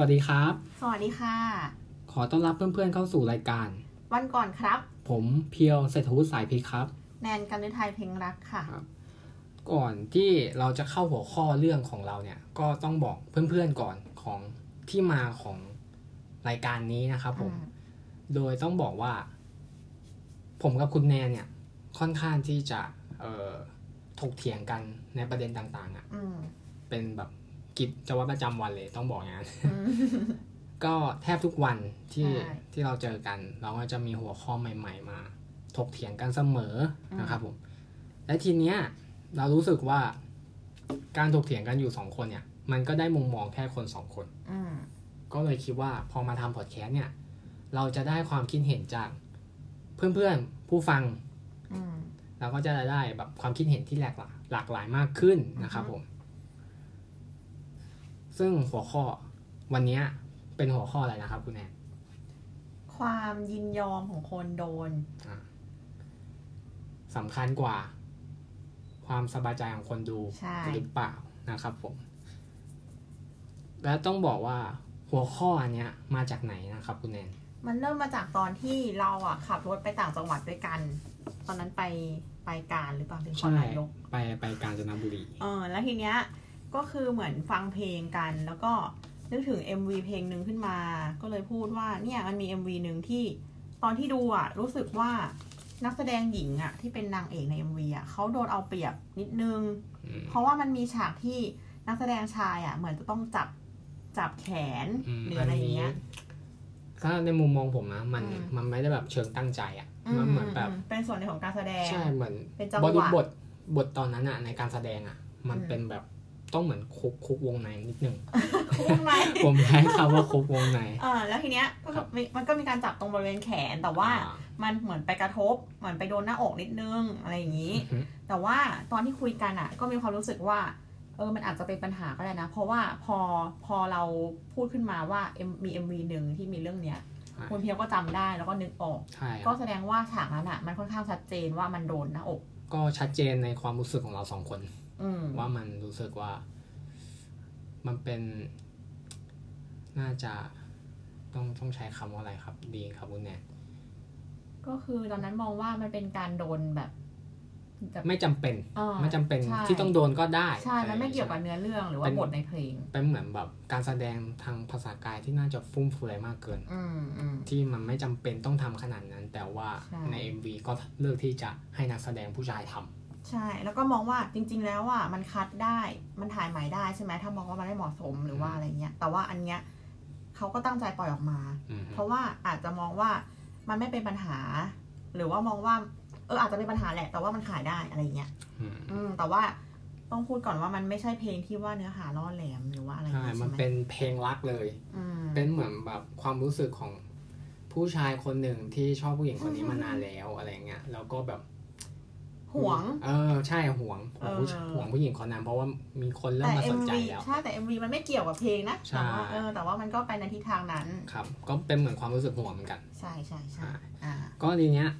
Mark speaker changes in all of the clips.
Speaker 1: วัสดีครับ
Speaker 2: สวัสดีค่ะ
Speaker 1: ขอต้อนรับเพื่อนๆเข้าสู่รายการ
Speaker 2: วันก่อนครับ
Speaker 1: ผมเพียวเศรษฐวุฒิสายพีครับ
Speaker 2: แนนกันฤทัยเพ็งรักค่ะ
Speaker 1: ครับ ก่อนที่เราจะเข้าหัวข้อเรื่องของเราเนี่ย ก็ต้องบอกเพื่อนๆก่อนของที่มาของรายการนี้นะครับผม
Speaker 2: อืม
Speaker 1: โดยต้องบอกว่า ผมกับคุณแนนเนี่ย ค่อนข้างที่จะ เอ่อถกเถียงกันในประเด็นต่าง ๆอะ่ะ
Speaker 2: อืม
Speaker 1: เป็นแบบ กิจวัตรประจำวันเลยต้องบอกอย่างนั้น
Speaker 2: อืม
Speaker 1: ก็แทบทุกวันที่
Speaker 2: ใช่
Speaker 1: ที่เราเจอกัน เราก็จะมีหัวข้อใหม่ ๆ มา ถกเถียงกันเสมอ
Speaker 2: อืม
Speaker 1: นะครับผมและทีเนี้ยเรารู้สึกว่าการถกเถียงกันอยู่สองคนเนี่ย มันก็ได้มุมมองแค่คนสองคน
Speaker 2: อืม
Speaker 1: ก็เลยคิดว่าพอมาทำพอดแคสต์เนี่ย เราจะได้ความคิดเห็นจากเพื่อนๆผู้ฟัง
Speaker 2: อืม
Speaker 1: เราก็จะได้แบบความคิดเห็นที่หลากหลายหลากหลายมากขึ้นนะครับ
Speaker 2: อือฮึ
Speaker 1: ผม ซึ่งหัวข้อวันเนี้ยเป็นหัวข้ออะไรนะครับ คุณแอน
Speaker 2: ความยินยอมของคนโดน
Speaker 1: อะสำคัญกว่า ความสบายใจของคนดู
Speaker 2: ใช่
Speaker 1: หรือเปล่านะครับผม และต้องบอกว่าหัวข้ออันเนี้ยมาจากไหนนะครับ คุณแนน
Speaker 2: มันเริ่มมาจากตอนที่เราอะขับรถไปต่างจังหวัดด้วยกัน ตอนนั้นไปไปการหรือเปล่าหรือค
Speaker 1: ใช่
Speaker 2: นนายก
Speaker 1: ไปไปกาญจนบุรี
Speaker 2: เออแล้วทีเนี้ย ก็คือเหมือนฟังเพลงกัน แล้วก็นึกถึง MV เพลงหนึ่งขึ้นมา ก็เลยพูดว่าเนี่ยมันมี MV หนึ่งที่ตอนที่ดูอะรู้สึกว่านักแสดงหญิงอะที่เป็นนางเอกใน MV อะเขาโดนเอาเปรียบนิดนึง
Speaker 1: อืม
Speaker 2: เพราะว่ามันมีฉากที่นักแสดงชายอะเหมือนจะต้องจับจับแขน
Speaker 1: ม
Speaker 2: หรืออะไรอย่างเงี้ย
Speaker 1: ถ้าในมุมมองผมนะมัน
Speaker 2: อืม
Speaker 1: มันไม่ได้แบบเชิงตั้งใจอะมันเหมือนแบบ
Speaker 2: เป็นส่วนหนึ่งของการแสดง
Speaker 1: ใช่เหมือน
Speaker 2: เป็นจังห
Speaker 1: บ
Speaker 2: วะ
Speaker 1: ริบทบทตอนนั้นอะในการแสดงอะมัน
Speaker 2: อืม
Speaker 1: เป็นแบบ ต้องเหมือนคุกคุกวงในนิดนึง
Speaker 2: คุ้มไหม
Speaker 1: ผมใช้คำว่าคุกวงใน
Speaker 2: เออแล้วทีเนี้ยก็
Speaker 1: ครับ
Speaker 2: มีมันก็มีการจับตรงบริเวณแขนแต่ว่า
Speaker 1: อ่
Speaker 2: มันเหมือนไปกระทบเหมือนไปโดนหน้าอกนิดนึงอะไรอย่างนี้
Speaker 1: อือฮึ
Speaker 2: แต่ว่าตอนที่คุยกันอะ ก็มีความรู้สึกว่าเออมันอาจจะเป็นปัญหาก็ได้นะ เพราะว่าพอพอเราพูดขึ้นมาว่า M มี MV หนึ่งที่มีเรื่องเนี้ย
Speaker 1: ใช่
Speaker 2: คุณเพียวก็จำได้แล้วก็นึกออก
Speaker 1: ใช่ค
Speaker 2: ก็
Speaker 1: รับ
Speaker 2: แสดงว่าฉากนั้นอะ มันค่อนข้างชัดเจนว่ามันโดนหน้าอก
Speaker 1: ก็ชัดเจนในความรู้สึกของเราสองคน
Speaker 2: อืม
Speaker 1: ว่ามันรู้สึกว่า มันเป็นน่าจะต้องต้องใช้คำว่าอะไรครับ ดีครับคุณแนน
Speaker 2: ก็คือตอนนั้นมองว่ามันเป็นการโดนแบบแบบ
Speaker 1: ไม่จำเป็น
Speaker 2: อ่า
Speaker 1: ไม่จำเป็น
Speaker 2: ใช่
Speaker 1: ที่ต้องโดนก็ได้
Speaker 2: ใช่มันไม่เกี่ยวกับเนื้อเรื่องหรือว่า
Speaker 1: เป็น
Speaker 2: บทในเพลง
Speaker 1: เป็นเหมือนแบบการแสดงทางภาษากายที่น่าจะฟุ่มเฟือยมากเกิน
Speaker 2: อืมอืม
Speaker 1: ที่มันไม่จำเป็นต้องทำขนาดนั้น แต่ว่า
Speaker 2: ใช่
Speaker 1: ใน MV ก็เลือกที่จะให้นักแสดงผู้ชายทำ
Speaker 2: ใช่ แล้วก็มองว่าจริง ๆ แล้วอะมันคัดได้ มันถ่ายใหม่ได้ใช่ไหมถ้ามองว่ามันไม่เหมาะสมหรือว่าอะไรเงี้ย แต่ว่าอันเนี้ยเขาก็ตั้งใจปล่อยออกมา
Speaker 1: อืม
Speaker 2: เพราะว่าอาจจะมองว่ามันไม่เป็นปัญหา หรือว่ามองว่า เอออาจจะเป็นปัญหาแหละ แต่ว่ามันขายได้อะไรเงี้ย
Speaker 1: อืม
Speaker 2: อืมแต่ว่าต้องพูดก่อนว่ามันไม่ใช่เพลงที่ว่าเนื้อหาล่อแหลมหรือว่าอะไร
Speaker 1: ใช่
Speaker 2: เงี้ย
Speaker 1: มั
Speaker 2: ใช่
Speaker 1: น
Speaker 2: ไหม
Speaker 1: เป็นเพลงรักเลย
Speaker 2: อืม
Speaker 1: เป็นเหมือนแบบความรู้สึกของผู้ชายคนหนึ่งที่ชอบผู้หญิงคนนี้มานานแล้วอะไรเงี้ย แล้วก็แบบ
Speaker 2: ห่วง
Speaker 1: เออใช่ห่วงห่วงผู้ชาย
Speaker 2: เออ
Speaker 1: ห่วงผู้หญิงคนนั้นเพราะว่ามีคนเริ่ม
Speaker 2: แต่
Speaker 1: มาสน
Speaker 2: MV
Speaker 1: ใจแล้ว
Speaker 2: ใช่แต่ MV มันไม่เกี่ยวกับเพลงนะ
Speaker 1: ใช่
Speaker 2: แต่ว่าเออแต่ว่ามันก็ไปในทิศทางนั้น
Speaker 1: ครับ ก็เป็นเหมือนความรู้สึกห่วงเหมือนกัน
Speaker 2: ใช่ใช่ใช่
Speaker 1: อ่า
Speaker 2: อ่า
Speaker 1: ก็ทีเนี้ย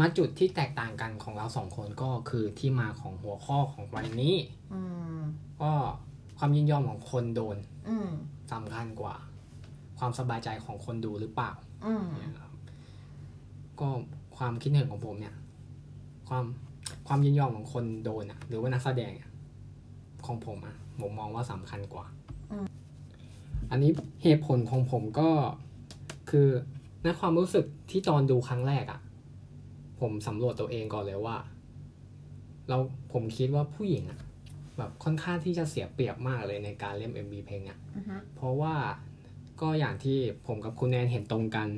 Speaker 1: มาจุดที่แตกต่างกันของเราสองคนก็คือที่มาของหัวข้อของวันนี้
Speaker 2: อืม
Speaker 1: ก็ความยินยอมของคนโดน
Speaker 2: อืม
Speaker 1: สำคัญกว่า ความสบายใจของคนดูหรือเปล่า
Speaker 2: อืม
Speaker 1: เนี่ยครับก็ความคิดเห็นของผมเนี่ย ความ ความยินยอมของคนโดนอะหรือว่านักแสดงอะของผมอะผมมองว่าสำคัญกว่า อันนี้เหตุผลของผมก็คือในความรู้สึกที่ตอนดูครั้งแรกอะผมสำรวจตัวเองก่อนเลยว่า เราผมคิดว่าผู้หญิงอะแบบค่อนข้างที่จะเสียเปรียบมากเลยในการเล่น MV เพลงเนี้ย
Speaker 2: อือฮึ
Speaker 1: เพราะว่าก็อย่างที่ผมกับคุณแนนเห็นตรงกัน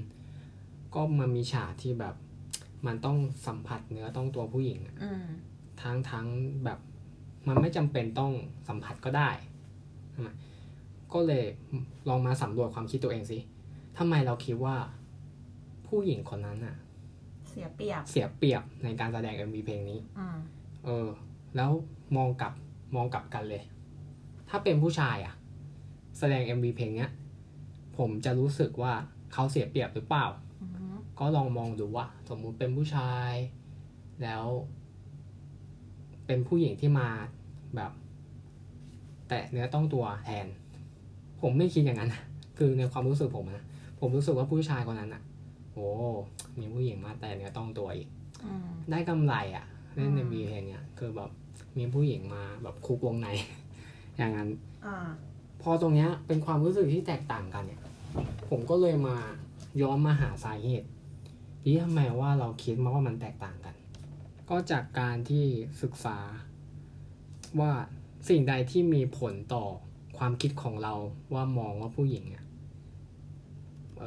Speaker 1: ก็มันมีฉากที่แบบ มันต้องสัมผัสเนื้อต้องตัวผู้หญิงอะ
Speaker 2: อืม
Speaker 1: ทั้งทั้งแบบมันไม่จำเป็นต้องสัมผัสก็ได้ใช่ไหมก็เลยลองมาสำรวจความคิดตัวเองสิทำไมเราคิดว่า ผู้หญิงคนนั้นอะ
Speaker 2: เสียเปรียบ
Speaker 1: เสียเปรียบในการแสดง MV เพลงนี้
Speaker 2: อืม
Speaker 1: เออ แล้วมองกลับมองกลับกันเลย ถ้าเป็นผู้ชายอะแสดง MV เพลงเนี้ย ผมจะรู้สึกว่าเขาเสียเปรียบหรือเปล่า
Speaker 2: อือฮึ
Speaker 1: ก็ลองมองดูว่าสมมุติเป็นผู้ชาย แล้ว เป็นผู้หญิงที่มาแบบ แตะเนื้อต้องตัวแทน ผมไม่คิดอย่างนั้นผคือในความรู้สึกผมนะผมรู้สึกว่าผู้ชายคนนั้นอะโอ้มีผู้หญิงมาแต่เนื้อต้องตัวอีก
Speaker 2: อืม
Speaker 1: ได้กำไรอะเล่นใน
Speaker 2: อืม
Speaker 1: วีเพลงเนี้ยคือแบบมีผู้หญิงมาแบบคุกวงใน อย่างนั้น
Speaker 2: อ่า
Speaker 1: พอตรงเนี้ยเป็นความรู้สึกที่แตกต่างกันเนี่ย ผมก็เลยมาย้อนมาหาสาเหตุ ที่ทำไมว่าเราคิดมาว่ามันแตกต่างกัน ก็จากการที่ศึกษาว่าสิ่งใดที่มีผลต่อความคิดของเราว่ามองว่าผู้หญิงเนี่ยเ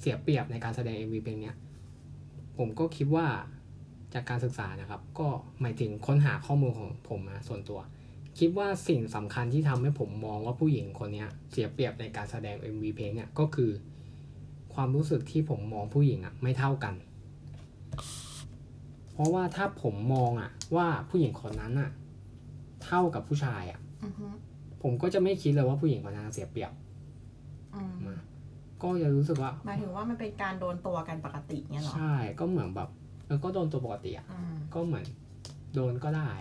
Speaker 1: เสียเปรียบในการแสดง MV เพลงเนี้ยผมก็คิดว่าจากการศึกษานะครับ ก็หมายถึงค้นหาข้อมูลของผมนะส่วนตัว คิดว่าสิ่งสำคัญที่ทำให้ผมมองว่าผู้หญิงคนเนี้ยเสียเปรียบในการแสดง MV เพลงเนี่ยก็คือ ความรู้สึกที่ผมมองผู้หญิงอะไม่เท่ากัน เพราะว่าถ้าผมมองอะว่าผู้หญิงคนนั้นอะเท่ากับผู้ชายอะ
Speaker 2: อือฮึ
Speaker 1: ผมก็จะไม่คิดเลยว่าผู้หญิงคนนั้นเสียเปรียบ
Speaker 2: อืม
Speaker 1: มาก็จะรู้สึกว่า
Speaker 2: หมายถึงว่ามันเป็นการโดนตัวกันปกติเงี้ยเหรอ
Speaker 1: ใช่ก็เหมือนแบบเออก็โดนตัวปกติอะ
Speaker 2: อืม
Speaker 1: ก็เหมือนโดนก็ได้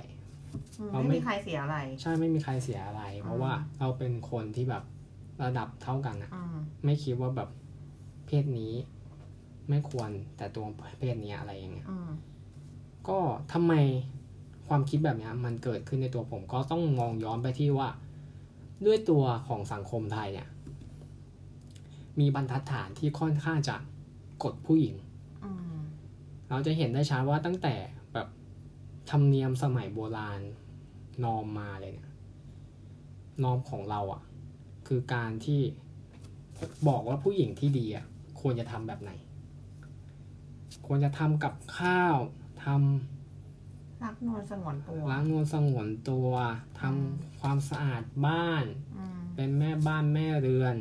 Speaker 2: อืม
Speaker 1: เราไม่
Speaker 2: ไม่มีใครเสียอะไร
Speaker 1: ใช่ไม่มีใครเสียอะไร เพราะว่าเราเป็นคนที่แบบระดับเท่ากันอะ
Speaker 2: อืม
Speaker 1: ไม่คิดว่าแบบ เพศนี้ไม่ควรแต่ตัวเพศนี้อะไรอย่างเงี้ย
Speaker 2: อืม
Speaker 1: ก็ทำไมความคิดแบบเนี้ยมันเกิดขึ้นในตัวผมก็ต้องมองย้อนไปที่ว่า ด้วยตัวของสังคมไทยเนี่ย มีบรรทัดฐานที่ค่อนข้างจะกดผู้หญิง
Speaker 2: อืม
Speaker 1: เราจะเห็นได้ชัดว่าตั้งแต่แบบธรรมเนียมสมัยโบราณนอมมาเลยเนี่ยนอมของเราอะ่ะ คือการที่บอกว่าผู้หญิงที่ดีอะ่ะ ควรจะทำแบบไหน ควรจะทำกับข้าวทำ
Speaker 2: รักนวลสงวนตัว
Speaker 1: ล้างนวลสงวนตัวทำ
Speaker 2: อืม
Speaker 1: ความสะอาดบ้าน
Speaker 2: อืม
Speaker 1: เป็นแม่บ้านแม่เรือน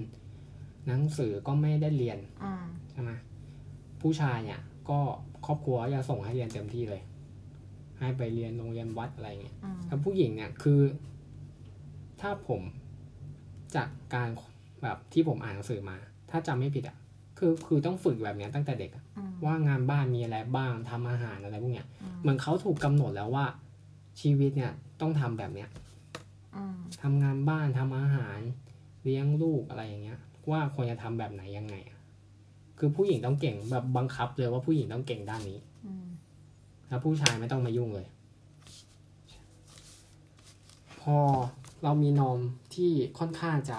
Speaker 1: หนังสือก็ไม่ได้เรียน
Speaker 2: อืม
Speaker 1: ใช่ไหมผู้ชายเนี่ย ก็ครอบครัวอยากส่งให้เรียนเต็มที่เลย ให้ไปเรียนโรงเรียนวัดอะไรเงี้ย
Speaker 2: อืม
Speaker 1: แล้วผู้หญิงเนี่ยคือ ถ้าผมจากการแบบที่ผมอ่านหนังสือมา ถ้าจำไม่ผิดอะ คือคือต้องฝึกแบบเนี้ยตั้งแต่เด็กอะ
Speaker 2: อืม
Speaker 1: ว่างานบ้านมีอะไรบ้างทำอาหารอะไรพวกเนี้ย
Speaker 2: อืม
Speaker 1: เหมือนเขาถูกกำหนดแล้วว่า ชีวิตเนี่ยต้องทำแบบเนี้ย
Speaker 2: อืม
Speaker 1: ทำงานบ้านทำอาหารเลี้ยงลูกอะไรอย่างเงี้ย ว่าควรจะทำแบบไหนยังไงอะคือผู้หญิงต้องเก่งแบบบังคับเลยว่าผู้หญิงต้องเก่งด้านนี้
Speaker 2: อืม
Speaker 1: แล้วผู้ชายไม่ต้องมายุ่งเลย พอเรามีนอมที่ค่อนข้างจะ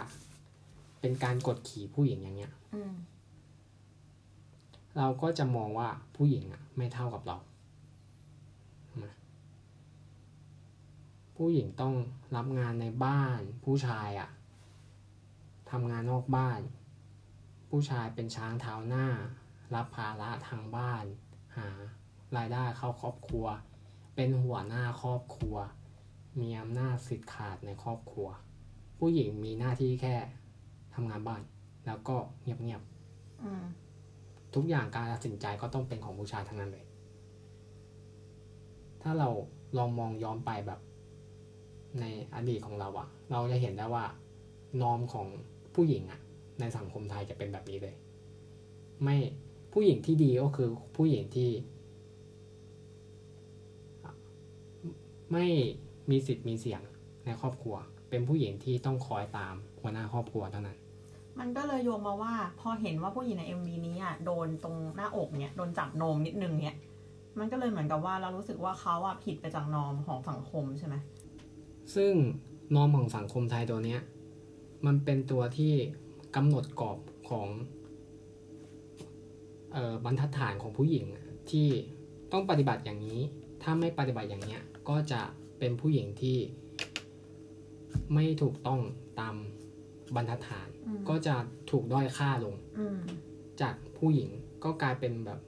Speaker 1: เป็นการกดขี่ผู้หญิงอย่างเงี้ย
Speaker 2: อืม
Speaker 1: เราก็จะมองว่าผู้หญิงอะไม่เท่ากับเรา ผู้หญิงต้องรับงานในบ้าน ผู้ชายอะทำงานนอกบ้าน ผู้ชายเป็นช้างเท้าหน้า รับภาระทางบ้าน หารายได้เข้าครอบครัว เป็นหัวหน้าครอบครัว มีอำนาจสิทธิ์ขาดในครอบครัว ผู้หญิงมีหน้าที่แค่ทำงานบ้าน แล้วก็เงียบๆ ทุกอย่างการตัดสินใจก็ต้องเป็นของผู้ชายทั้งนั้นเลย ถ้าเราลองมองย้อนไปแบบ ในอดีตของเราอะเราจะเห็นได้ว่านอมของผู้หญิงอะในสังคมไทยจะเป็นแบบนี้เลย ไม่ผู้หญิงที่ดีก็คือผู้หญิงที่ ไม่มีสิทธิ์มีเสียงในครอบครัว เป็นผู้หญิงที่ต้องคอยตามหัวหน้าครอบครัวเท่านั้น
Speaker 2: มันก็เลยโยงมาว่า พอเห็นว่าผู้หญิงในเอ็มวีนี้อะโดนตรงหน้าอกเนี่ยโดนจับนมนิดนึงเนี่ยมันก็เลยเหมือนกับว่าเรารู้สึกว่าเขาอะผิดไปจากนอมของสังคมใช่ไหม
Speaker 1: ซึ่งนอมของสังคมไทยตัวเนี้ยมันเป็นตัวที่กำหนดกรอบของเออบรรทัดฐานของผู้หญิงที่ต้องปฏิบัติอย่างนี้ ถ้าไม่ปฏิบัติอย่างเนี้ยก็จะเป็นผู้หญิงที่ไม่ถูกต้องตามบรรทัดฐาน ก็จะถูกด้อยค่าลง
Speaker 2: อืม
Speaker 1: จากผู้หญิงก็กลายเป็นแบบ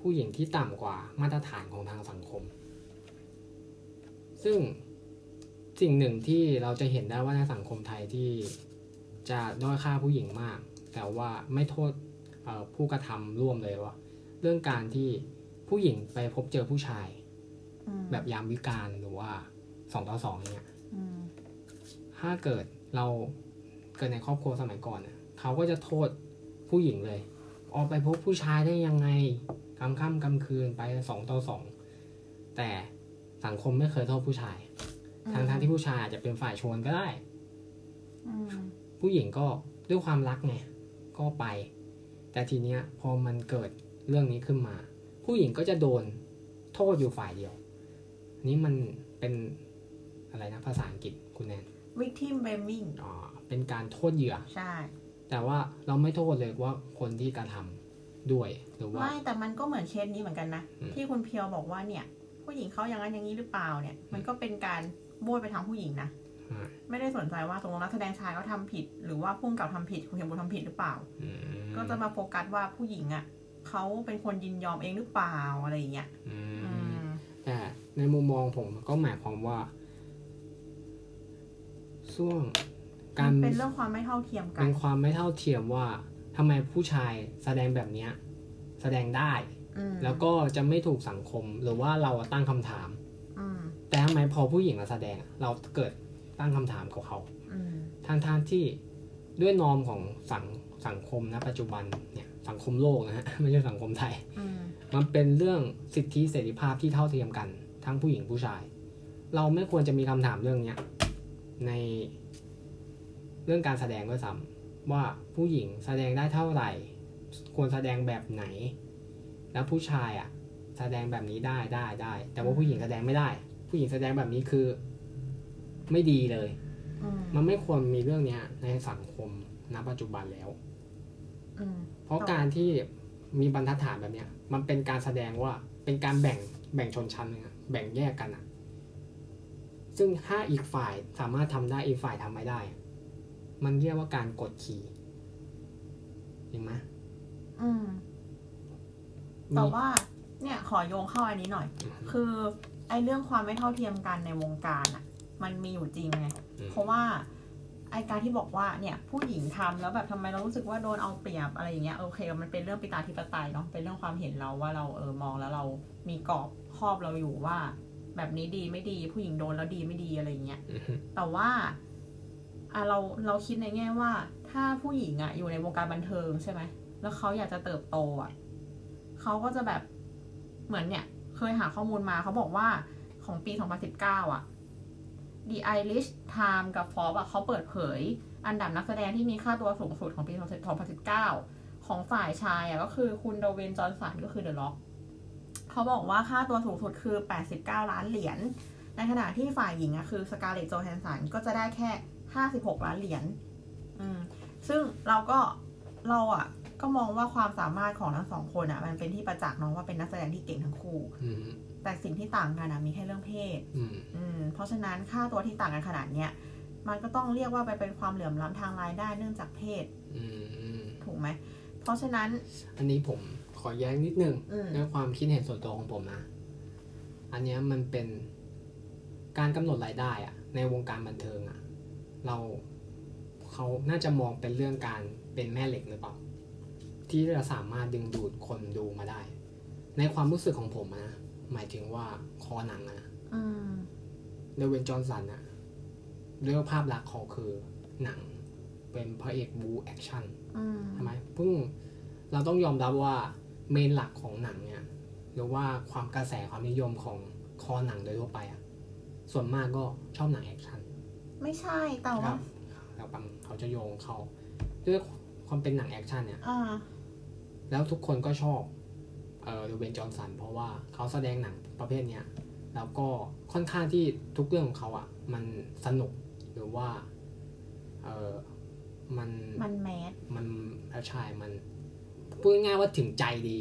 Speaker 1: ผู้หญิงที่ต่ำกว่ามาตรฐานของทางสังคม ซึ่งสิ่งหนึ่งที่เราจะเห็นได้ว่าในสังคมไทยที่จะด้อยค่าผู้หญิงมาก แต่ว่าไม่โทษเอ่อผู้กระทำร่วมเลยว่าเรื่องการที่ผู้หญิงไปพบเจอผู้ชาย
Speaker 2: อืม
Speaker 1: แบบยามวิการหรือว่าสองต่อสองเนี่ย
Speaker 2: อืม
Speaker 1: ถ้าเกิดเรา เกิดในครอบครัวสมัยก่อนน่ะเขาก็จะโทษผู้หญิงเลย ออกไปพบผู้ชายได้ยังไงกำค่ำกำคืนไปสองต่อสองแต่สังคมไม่เคยโทษผู้ชายทางทางๆที่ผู้ชายอาจจะเป็นฝ่ายชวนก็ได้
Speaker 2: อืม
Speaker 1: ผู้หญิงก็ด้วยความรักไงก็ไป แต่ทีเนี้ยพอมันเกิดเรื่องนี้ขึ้นมา ผู้หญิงก็จะโดนโทษอยู่ฝ่ายเดียว นี้มันเป็นอะไรนะภาษาอังกฤษคุณแนน
Speaker 2: victim blaming
Speaker 1: อ๋อ เป็นการโทษเหยื่อ
Speaker 2: ใช่
Speaker 1: แต่ว่าเราไม่โทษเลยว่าคนที่กระทำด้วยหรือว่า
Speaker 2: ไม่แต่มันก็เหมือนเคสนี้เหมือนกันนะ
Speaker 1: อืม
Speaker 2: ที่คุณเพียวบอกว่าเนี่ย ผู้หญิงเขาอย่างนั้นอย่างนี้หรือเปล่าเนี่ย มันก็เป็นการโบยไปทางผู้หญิงนะ
Speaker 1: อ่า
Speaker 2: ไม่ได้สนใจว่าตรงนักแสดงชายเขาทำผิด หรือว่าพุ่งกับทำผิดคุณเพียวบุญทำผิดหรือเปล่า
Speaker 1: อืม
Speaker 2: ก็จะมาโฟกัสว่าผู้หญิงอะเขาเป็นคนยินยอมเองหรือเปล่าอะไรอย่างเงี้ย
Speaker 1: อื
Speaker 2: อื
Speaker 1: ม
Speaker 2: ม
Speaker 1: แต่ในมุมมองผมก็หมายความว่า ช่วง การ
Speaker 2: มันเป็นเรื่องความไม่เท่าเทียมกั
Speaker 1: เป็นนความไม่เท่าเทียมว่าทำไมผู้ชายแสดงแบบเนี้ยแสดงได้
Speaker 2: อืม
Speaker 1: แล้วก็จะไม่ถูกสังคมหรือว่าเราตั้งคำถาม
Speaker 2: อืม
Speaker 1: แต่ทำไมพอผู้หญิงมาแสดง เราเกิดตั้งคำถามกับเขา
Speaker 2: อืม
Speaker 1: ทางทางๆที่ด้วยนอมของสังสังคมณปัจจุบันเนี่ยสังคมโลกนะฮะไม่ใช่สังคมไทย
Speaker 2: อืม
Speaker 1: มันเป็นเรื่องสิทธิเสรีภาพที่เท่าเทียมกัน ทั้งผู้หญิงผู้ชาย เราไม่ควรจะมีคำถามเรื่องเนี้ยใน เรื่องการแสดงด้วยซ้ำว่าผู้หญิงแสดงได้เท่าไหร่ ควรแสดงแบบไหน แล้วผู้ชายอะ แสดงแบบนี้ได้ได้ได้ แต่ว่าผู้หญิงแสดงไม่ได้ ผู้หญิงแสดงแบบนี้คือ ไม่ดีเลย
Speaker 2: อืม
Speaker 1: มันไม่ควรมีเรื่องเนี้ย ในสังคมณปัจจุบันแล้ว
Speaker 2: อืม
Speaker 1: เพราะ
Speaker 2: ต่อ
Speaker 1: การที่มีบรรทัดฐานแบบเนี้ย มันเป็นการแสดงว่าเป็นการแบ่งแบ่งชนชั้นนะแบ่งแยกกันอะซึ่งถ้าอีกฝ่ายสามารถทำได้อีกฝ่ายทำไม่ได้อะ มันเรียกว่าการกดขี่จริงไหม
Speaker 2: อืม
Speaker 1: มี
Speaker 2: แต่ว่า เนี่ย ขอโยงเข้าอันนี้หน่อย คือ ไอ้เรื่องความไม่เท่าเทียมกันในวงการอะมันมีอยู่จริงไง
Speaker 1: อืม
Speaker 2: เพราะว่าไอการที่บอกว่าเนี่ยผู้หญิงทำแล้วแบบทำไมเรารู้สึกว่าโดนเอาเปรียบอะไรอย่างเงี้ยโอเค มันเป็นเรื่องปิตาธิปไตยเนาะเป็นเรื่องความเห็นเราว่าเราเออมองแล้วเรามีกรอบครอบเราอยู่ว่า แบบนี้ดีไม่ดีผู้หญิงโดนแล้วดีไม่ดีอะไรอย่างเงี้ย
Speaker 1: อือฮึ
Speaker 2: แต่ว่า อะเราเราคิดในแง่ว่า ถ้าผู้หญิงอะอยู่ในวงการบันเทิงใช่ไหมแล้วเขาอยากจะเติบโตอะเขาก็จะแบบเหมือนเนี่ย เคยหาข้อมูลมาเขาบอกว่าของปี 2019อะ The Irish Time กับ Forbes อะเขาเปิดเผย อันดับนักแสดงที่มีค่าตัวสูงสุดของปี 2019 ของฝ่ายชายอะก็คือคุณโดเวนจอห์นสันก็คือเดอะล็อกเขาบอกว่าค่าตัวสูงสุดคือ 89 ล้านเหรียญ ในขณะที่ฝ่ายหญิงอะคือสกาเลตโจแฮนสันก็จะได้แค่ 56 ล้านเหรียญอืมซึ่งเราก็เราอะก็มองว่าความสามารถของทั้งสองคนอะมันเป็นที่ประจักษ์เน้องว่าเป็นนักแสดงที่เก่งทั้งคู่
Speaker 1: อืม
Speaker 2: แต่สิ่งที่ต่างกันอะมีแค่เรื่องเพศ
Speaker 1: อืม
Speaker 2: อืมเพราะฉะนั้นค่าตัวที่ต่างกันขนาดเนี้ยมันก็ต้องเรียกว่าไปเป็นความเหลื่อมล้ำทางรายได้เนื่องจากเพศ
Speaker 1: อืม
Speaker 2: ถูกไหม เพราะฉะนั้น
Speaker 1: อันนี้ผมขอแย้งนิดนึง
Speaker 2: อืม
Speaker 1: ด้วยความคิดเห็นส่วนตัวของผมนะ อันเนี้ยมันเป็นการกำหนดรายได้อะในวงการบันเทิงอะ เราเขาน่าจะมองเป็นเรื่องการเป็นแม่เหล็กหรือเปล่าที่จะสามารถดึงดูดคนดูมาได้ ในความรู้สึกของผมอะนะหมายถึงว่าคอหนังอะ
Speaker 2: อืม
Speaker 1: ดเวย์นจอห์นสันอะเรื่องภาพลักษณ์เขาคือหนัง เป็นพระเอกบู๊แอคชั่น
Speaker 2: อืม
Speaker 1: ใช่ไหมซึ่งเราต้องยอมรับว่าเมนหลักของหนังเนี่ยหรือว่าความกระแสความนิยมของคอหนังโดยทั่วไปอะส่วนมากก็ชอบหนังแอคชั่น
Speaker 2: ไม่ใช่แต่
Speaker 1: ค
Speaker 2: ว่า
Speaker 1: รับแล้วบางเขาจะโยงเขาด้วยความเป็นหนังแอคชั่นเนี่ย
Speaker 2: อ่า
Speaker 1: แล้วทุกคนก็ชอบเออดูดเวย์นจอห์นสัน เพราะว่าเขาแสดงหนังประเภทเนี้ยแล้วก็ค่อนข้างที่ทุกเรื่องของเขาอะมันสนุกหรือว่าเออมัน
Speaker 2: มัน mass มั
Speaker 1: นใช่มันพูดง่ายๆว่าถึงใจดี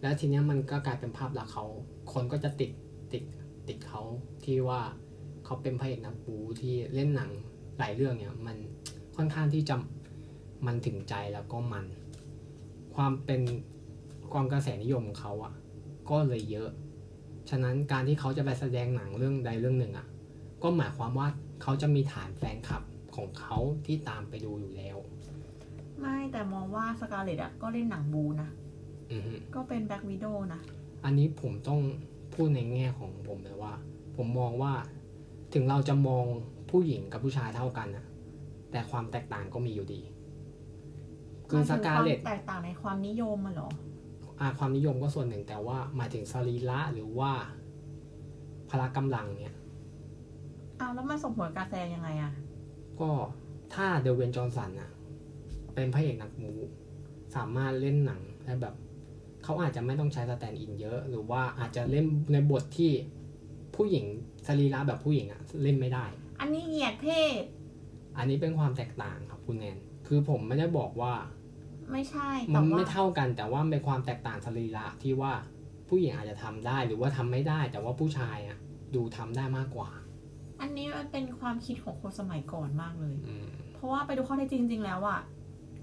Speaker 1: แล้วทีเนี้ยมันก็กลายเป็นภาพลักษณ์เขา คนก็จะติดติดติดเขาที่ว่า เขาเป็นพระเอกนักบูที่เล่นหนังหลายเรื่องเนี่ยมันค่อนข้างที่จะมันถึงใจแล้วก็มัน ความเป็นความกระแสนิยมของเขาอะ่ะ ก็เลยเยอะ ฉะนั้นการที่เขาจะไปแสดงหนังเรื่องใดเรื่องหนึ่งอะ่ะ ก็หมายความว่าเขาจะมีฐานแฟนคลับของเขาที่ตามไปดูอยู่แล้ว
Speaker 2: ไม่แต่มองว่าสกาเลตอะก็เล่นหนังบูนะ
Speaker 1: อือฮึ
Speaker 2: ก็เป็น Black Widow นะ
Speaker 1: อันนี้ผมต้องพูดในแง่ของผมเลยว่า ผมมองว่า ถึงเราจะมองผู้หญิงกับผู้ชายเท่ากันนะแต่ความแตกต่างก็มีอยู่ดี คือสกาเลต
Speaker 2: หมยถึงควมแตกต่างในความนิยมมันเหรอ
Speaker 1: อาความนิยมก็ส่วนหนึ่งแต่ว่าหมายถึงสรีระหรือว่าพละกำลังเนี่ย
Speaker 2: อ้าวแล้วมันส่งผลกับการแสดงยังไงอะ
Speaker 1: ก็ถ้าดเวย์นจอห์นสันนะเป็นพระเอกนักบูสามารถเล่นหนังได้แบบ เขาอาจจะไม่ต้องใช้ stand-in เยอะ หรือว่าอาจจะเล่นในบทที่ ผู้หญิงสรีระแบบผู้หญิงอะเล่นไม่ได้
Speaker 2: อันนี้เหยียดเพศ
Speaker 1: อันนี้เป็นความแตกต่างครับคุณแนนคือผมไม่ได้บอกว่า
Speaker 2: ไม่ใช่
Speaker 1: มัน
Speaker 2: แต่ว่า
Speaker 1: ไม่เท่ากันแต่ว่าเป็นความแตกต่างสรีระที่ว่าผู้หญิงอาจจะทำได้หรือว่าทำไม่ได้ แต่ว่าผู้ชายอะดูทำได้มากกว่า
Speaker 2: อันนี้มันเป็นความคิดของคนสมัยก่อนมากเลย
Speaker 1: อืม
Speaker 2: เพราะว่าไปดูข้อเท็จจริงจริง ๆ แล้วอะ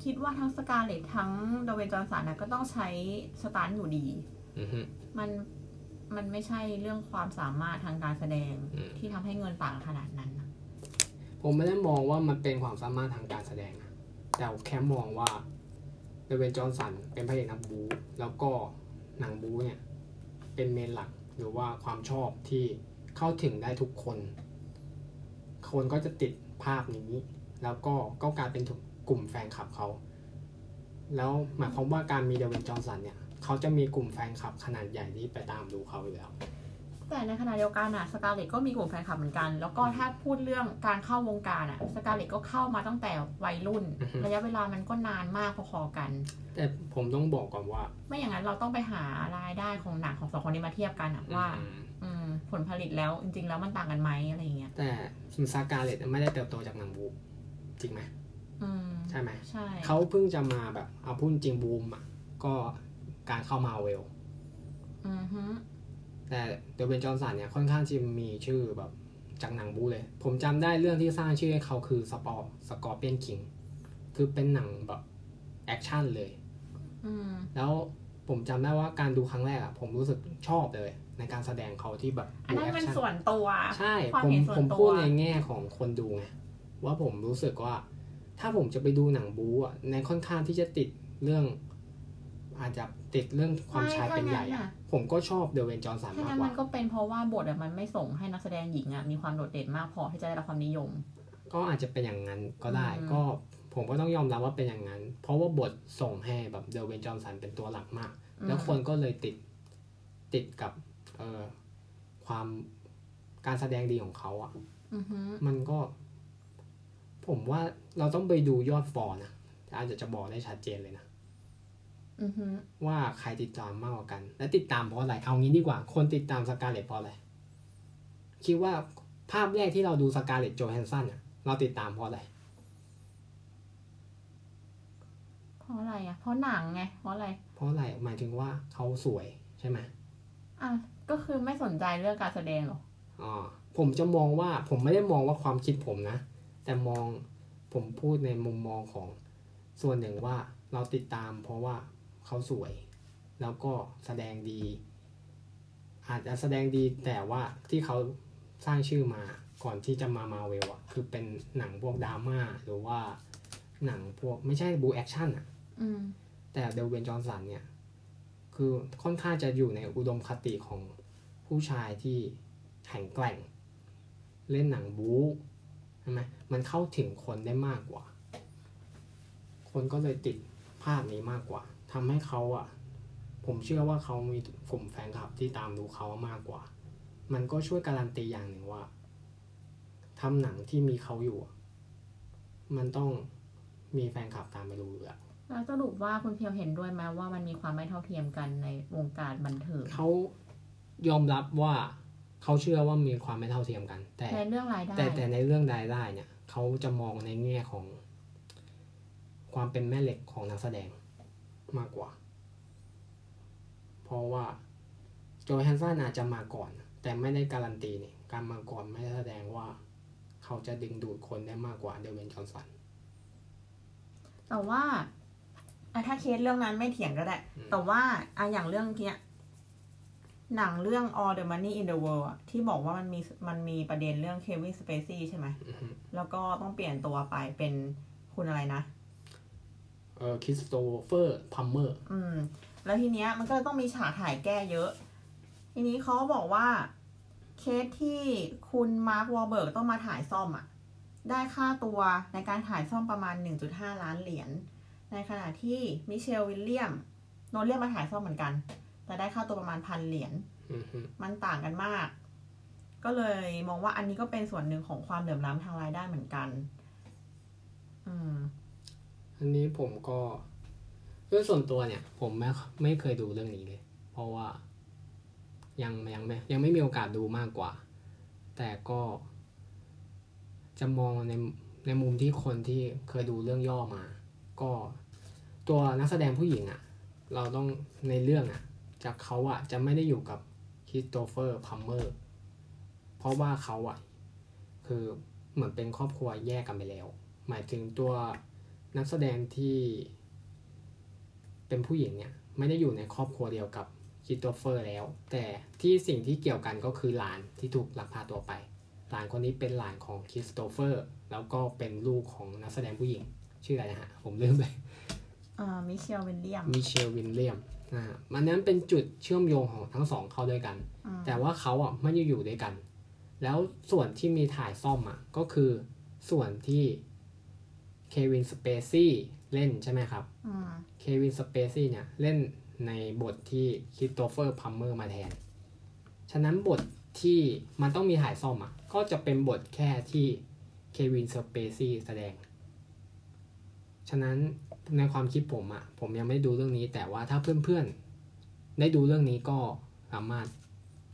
Speaker 2: คิดว่าทั้งสกาเลตทั้งดเวย์นจอห์นสันนะก็ต้องใช้ stunt อยู่ดี
Speaker 1: อือฮึ
Speaker 2: มัน มันไม่ใช่เรื่องความสามารถทางการแสดง
Speaker 1: อืม
Speaker 2: ที่ทำให้เงินต่างขนาดนั้นนะ
Speaker 1: ผมไม่ได้มองว่ามันเป็นความสามารถทางการแสดงนะแต่แค่มองว่าดเวย์นจอห์นสันเป็นพระเอกนักบูแล้วก็หนังบู๊เนี่ย เป็น main หลักหรือว่าความชอบที่เข้าถึงได้ทุกคน คนก็จะติดภาพนี้ แล้วก็ก็กลายเป็นถูกกลุ่มแฟนคลับเขา แล้วหมายความว่าการมีดเวย์นจอห์นสันเนี่ย เขาจะมีกลุ่มแฟนคลับขนาดใหญ่ที่ไปตามดูเขาอยู่แล้ว
Speaker 2: แต่ในขณะเดียวกันอะสกาเลตก็มีกลุ่มแฟนคลับเหมือนกัน แล้วก็ถ้าพูดเรื่องการเข้าวงการอะสกาเลตก็เข้ามาตั้งแต่วัยรุ่น
Speaker 1: อือฮึ
Speaker 2: ระยะเวลามันก็นานมากพอๆกัน
Speaker 1: แต่ผมต้องบอกก่อนว่า
Speaker 2: ไม่อย่างนั้นเราต้องไปหารายได้ของหนังของสองคนนี้มาเทียบกันอะว่า
Speaker 1: อืม
Speaker 2: อืมผลผลิตแล้วจริงๆ แล้วมันต่างกันไหมอะไรอย่างเงี้ย
Speaker 1: แต่ซากาเลตไม่ได้เติบโตจากหนังบูจริงไหม
Speaker 2: อืม
Speaker 1: ใช่ไหม
Speaker 2: ใช่
Speaker 1: เขาเพิ่งจะมาแบบเอาพูดจริงบูมอะก็ การเข้ามาเวล
Speaker 2: อือฮึ
Speaker 1: แต่เดวินจอห์นสันเนี่ยค่อนข้างที่มีชื่อแบบจากหนังบู๊เลย ผมจำได้เรื่องที่สร้างชื่อให้เขาคือสปอร์ Scorpion King คือเป็นหนังแบบแอคชั่นเลย
Speaker 2: อืม
Speaker 1: แล้วผมจำได้ว่าการดูครั้งแรกอะผมรู้สึกชอบเลย ในการแสดงเขาที่แบบ
Speaker 2: อัน
Speaker 1: ดู
Speaker 2: นั้น
Speaker 1: แอค
Speaker 2: มัน
Speaker 1: ชั่น
Speaker 2: ส่วนตัว
Speaker 1: ใช่
Speaker 2: ความ
Speaker 1: ผม
Speaker 2: เห็นส่วน
Speaker 1: ผม
Speaker 2: ตัว
Speaker 1: พูดในแง่ของคนดูไงว่าผมรู้สึกว่า ถ้าผมจะไปดูหนังบู๊อะในค่อนข้างที่จะติดเรื่อง อาจจะติดเรื่องความชายเป็นใหญ่อะผมก็ชอบเดเวนจอห์นสัน
Speaker 2: ถ้ามา
Speaker 1: ก
Speaker 2: งั้น
Speaker 1: ก
Speaker 2: มั
Speaker 1: ว่า
Speaker 2: นก็เป็นเพราะว่าบทอะมันไม่ส่งให้นักแสดงหญิงอะมีความโดดเด่นมากพอที่จะได้รับความนิยม
Speaker 1: ก็อาจจะเป็นอย่างนั้นก็ได้
Speaker 2: อืม
Speaker 1: ก็ผมก็ต้องยอมรับว่าเป็นอย่างนั้น เพราะว่าบทส่งให้แบบเดเวนจอห์นสันเป็นตัวหลักมาก แล้วคนก็เลยติดติดกับเอ่อความการแสดงดีของเขาอะ
Speaker 2: อือฮึ
Speaker 1: มันก็ ผมว่าเราต้องไปดูยอดฟอลนะอาจจะจะบอกได้ชัดเจนเลยนะ
Speaker 2: อือฮึ
Speaker 1: ว่าใครติดตามมากกว่ากัน และติดตามเพราะอะไร เอางี้ดีกว่า คนติดตามสกาเลตเพราะอะไร คิดว่าภาพแรกที่เราดูสการ์เลตต์ โจแฮนสันอะเราติดตามเพราะอะไร
Speaker 2: เพราะอะไรอะเพราะหนังไง เพราะอะไร
Speaker 1: เพราะอะไร หมายถึงว่าเขาสวยใช่ไหม
Speaker 2: อะ ก็คือไม่สนใจเรื่องการแสดงหรอ
Speaker 1: อ๋อ ผมจะมองว่า ผมไม่ได้มองว่าความคิดผมนะ แต่มอง ผมพูดในมุมมองของส่วนหนึ่งว่าเราติดตามเพราะว่า เขาสวย แล้วก็แสดงดี อาจจะแสดงดีแต่ว่าที่เขาสร้างชื่อมาก่อนที่จะมามาเวลอะคือเป็นหนังพวกดราม่าหรือว่าหนังพวกไม่ใช่บู๊แอคชั่นอะ
Speaker 2: อืม
Speaker 1: แต่ดเวย์นจอห์นสันเนี่ย คือค่อนข้างจะอยู่ในอุดมคติของผู้ชายที่แข็งแกร่ง เล่นหนังบู๊ใช่ไหมมันเข้าถึงคนได้มากกว่า คนก็เลยติดภาพนี้มากกว่า ทำให้เขาอะ ผมเชื่อว่าเขามีกลุ่มแฟนคลับที่ตามดูเขามากกว่า มันก็ช่วยการันตีอย่างหนึ่งว่าทำหนังที่มีเขาอยู่อะมันต้องมีแฟนคลับตามไปดูอยู่แล้ว
Speaker 2: แล้วสรุปว่าคุณเพียวเห็นด้วยไหมว่ามันมีความไม่เท่าเทียมกันในวงการบันเทิง
Speaker 1: เขายอมรับว่าเขาเชื่อว่ามีความไม่เท่าเทียมกัน แต่
Speaker 2: ในเรื่องรายได้
Speaker 1: แต่แต่ในเรื่องรายได้เนี่ยเขาจะมองในแง่ของ ความเป็นแม่เหล็กของนักแสดง มากกว่า เพราะว่าโจแฮนสันอาจจะมาก่อน แต่ไม่ได้การันตีนี่การมาก่อนไม่ได้แสดงว่า เขาจะดึงดูดคนได้มากกว่าเดวินจอห์นสัน
Speaker 2: แต่ว่าอะถ้าเคสเรื่องนั้นไม่เถียงก็ได้
Speaker 1: อืม
Speaker 2: แต่ว่าอะอย่างเรื่องเนี้ยหนังเรื่อง All the Money in the World อะที่บอกว่ามันมีมันมีประเด็นเรื่องเควินสเปซีย์ใช่ไหม
Speaker 1: อือฮึ
Speaker 2: แล้วก็ต้องเปลี่ยนตัวไปเป็นคุณอะไรนะ
Speaker 1: เออ คริสโตเฟอร์ พลัมเมอร์
Speaker 2: อืม แล้วทีเนี้ยมันก็ต้องมีฉากถ่ายแก้เยอะ ทีนี้เขาบอกว่าเคสที่คุณมาร์ก วอห์ลเบิร์กต้องมาถ่ายซ่อมอะ่ะ ได้ค่าตัวในการถ่ายซ่อมประมาณ 1.5 ล้านเหรียญ ในขณะที่มิเชลวิลเลียมโดนเรียกมาถ่ายซ่อมเหมือนกัน แต่ได้ค่าตัวประมาณพันเหรียญ
Speaker 1: อือฮึ
Speaker 2: มันต่างกันมาก ก็เลยมองว่าอันนี้ก็เป็นส่วนหนึ่งของความเหลื่อมล้ำทางรายได้เหมือนกัน อืม
Speaker 1: อันนี้ผมก็ด้วยส่วนตัวเนี่ย ผมไม่ไม่เคยดูเรื่องนี้เลย เพราะว่า ยังยังไม่ยังไม่มีโอกาสดูมากกว่า แต่ก็จะมองในในมุมที่คนที่เคยดูเรื่องย่อมา ก็ตัวนักแสดงผู้หญิงอะ่ะ เราต้องในเรื่องอะ่ะจากเขาอะ่ะจะไม่ได้อยู่กับคริสโตเฟอร์ พลัมเมอร์ เพราะว่าเขาอะ่ะ คือเหมือนเป็นครอบครัวแยกกันไปแล้ว หมายถึงตัว นักแสดงที่เป็นผู้หญิงเนี่ยไม่ได้อยู่ในครอบครัวเดียวกับคริสโตเฟอร์แล้ว แต่ที่สิ่งที่เกี่ยวกันก็คือหลานที่ถูกลักพาตัวไป หลานคนนี้เป็นหลานของคริสโตเฟอร์ แล้วก็เป็นลูกของนักแสดงผู้หญิง ชื่ออะไรนะฮะ ผมลืมไป
Speaker 2: อ่ามิเชลวินเลียม
Speaker 1: มิเชลวินเลียมนะฮะมันนั้นเป็นจุดเชื่อมโยงของทั้งสองเข้าด้วยกัน แต่ว่าเขาอะไม่ได้อยู่ด้วยกัน แล้วส่วนที่มีถ่ายซ่อมอะก็คือส่วนที่ เควินสเปซีย์เล่นใช่ไหมครับเควินสเปซีย์เนี่ยเล่นในบทที่คริสโตเฟอร์ พลัมเมอร์มาแทน ฉะนั้นบทที่มันต้องมีถ่ายซ่อมอะ ก็จะเป็นบทแค่ที่เควินสเปซีย์แสดง ฉะนั้นในความคิดผมอะ่ะ ผมยังไม่ดูเรื่องนี้ แต่ว่าถ้าเพื่อนๆ ได้ดูเรื่องนี้ก็สามารถ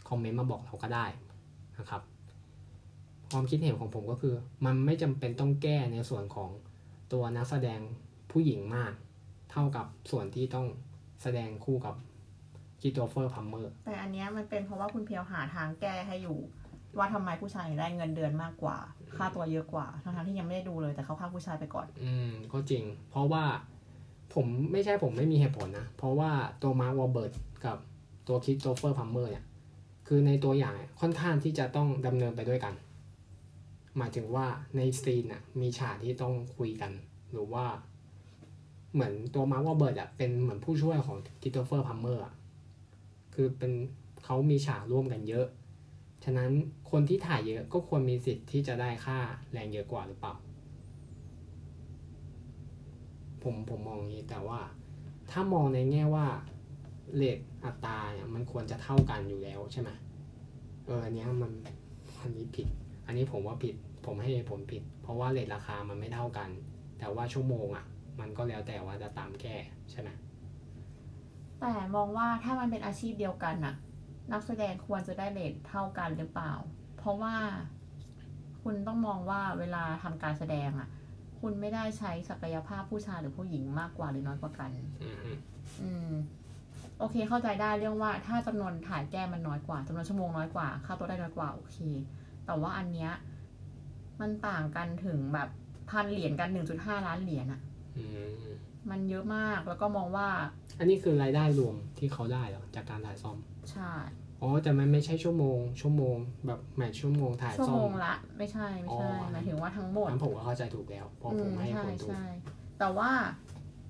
Speaker 1: คอมเมนต์มาบอกเราก็ได้นะครับ ความคิดเห็นของผมก็คือ มันไม่จำเป็นต้องแก้ในส่วนของ ตัวนักแสดงผู้หญิงมาก เท่ากับส่วนที่ต้องแสดงคู่กับคริสโตเฟอร์พลัมเมอร์
Speaker 2: แต่อันนี้มันเป็นเพราะว่าคุณเพียวหาทางแก้ให้อยู่ ว่าทำไมผู้ชายได้เงินเดือนมากกว่า ค่าตัวเยอะกว่าทั้งๆที่ยังไม่ได้ดูเลยแต่เขาฆ่าผู้ชายไปก่อน
Speaker 1: อืมก็จริง เพราะว่าผมไม่ใช่ผมไม่มีเหตุผลนะ เพราะว่าตัวมาร์ควอลเบิร์กกับตัวคริสโตเฟอร์พลัมเมอร์เนี่ยคือในตัวอย่างค่อนข้างที่จะต้องดำเนินไปด้วยกัน หมายถึงว่าใน scene น่ะมีฉากที่ต้องคุยกัน หรือว่า เหมือนตัวมาร์ควอลเบิร์กอะเป็นเหมือนผู้ช่วยของคริสโตเฟอร์พลัมเมอร์อะคือเป็นเขามีฉากร่วมกันเยอะ ฉะนั้นคนที่ถ่ายเยอะก็ควรมีสิทธิ์ที่จะได้ค่าแรงเยอะกว่าหรือเปล่า ผมผมมองอย่างนี้แต่ว่า ถ้ามองในแง่ว่า rate อัตราเนี่ยมันควรจะเท่ากันอยู่แล้วใช่ไหมเอออันเนี้ยมันอันนี้ผิด อันนี้ผมว่าผิด ผมให้ผลผิด เพราะว่าเลทราคามันไม่เท่ากัน แต่ว่าชั่วโมงอะ มันก็แล้วแต่ว่าจะตามแก้ใช่ไหม
Speaker 2: แต่มองว่าถ้ามันเป็นอาชีพเดียวกันน่ะ นักแสดงควรจะได้เลทเท่ากันหรือเปล่า เพราะว่าคุณต้องมองว่าเวลาทำการแสดงอะ คุณไม่ได้ใช้ศักยภาพผู้ชายหรือผู้หญิงมากกว่าหรือน้อยกว่ากัน
Speaker 1: อืม
Speaker 2: อืมโอเคเข้าใจได้เรื่องว่าถ้าจำนวนถ่ายแก้มันน้อยกว่าจำนวนชั่วโมงน้อยกว่าค่าตัวได้น้อยกว่าโอเค แต่ว่าอันเนี้ย มันต่างกันถึงแบบพันเหรียญกันหนึ่งจุดห้าล้านเหรียญอะ
Speaker 1: อืม
Speaker 2: มันเยอะมากแล้วก็มองว่า
Speaker 1: อันนี้คือรายได้รวมที่เขาได้เหรอจากการถ่ายซ่อม
Speaker 2: ใช่
Speaker 1: อ๋อแต่มันไม่ใช่ชั่วโมง ชั่วโมง แบบแมทชั่วโมงถ่าย
Speaker 2: ชั่ว
Speaker 1: ซ่อ
Speaker 2: โม
Speaker 1: ม
Speaker 2: งละไม่ใช่ไม่ใช่
Speaker 1: อ๋อ
Speaker 2: หมายถึงว่าทั้งหมด
Speaker 1: นั้นผมก็เข้าใจถูกแล้วเพอผมให้
Speaker 2: ใช่
Speaker 1: ผลถูก
Speaker 2: ใช่แต่ว่า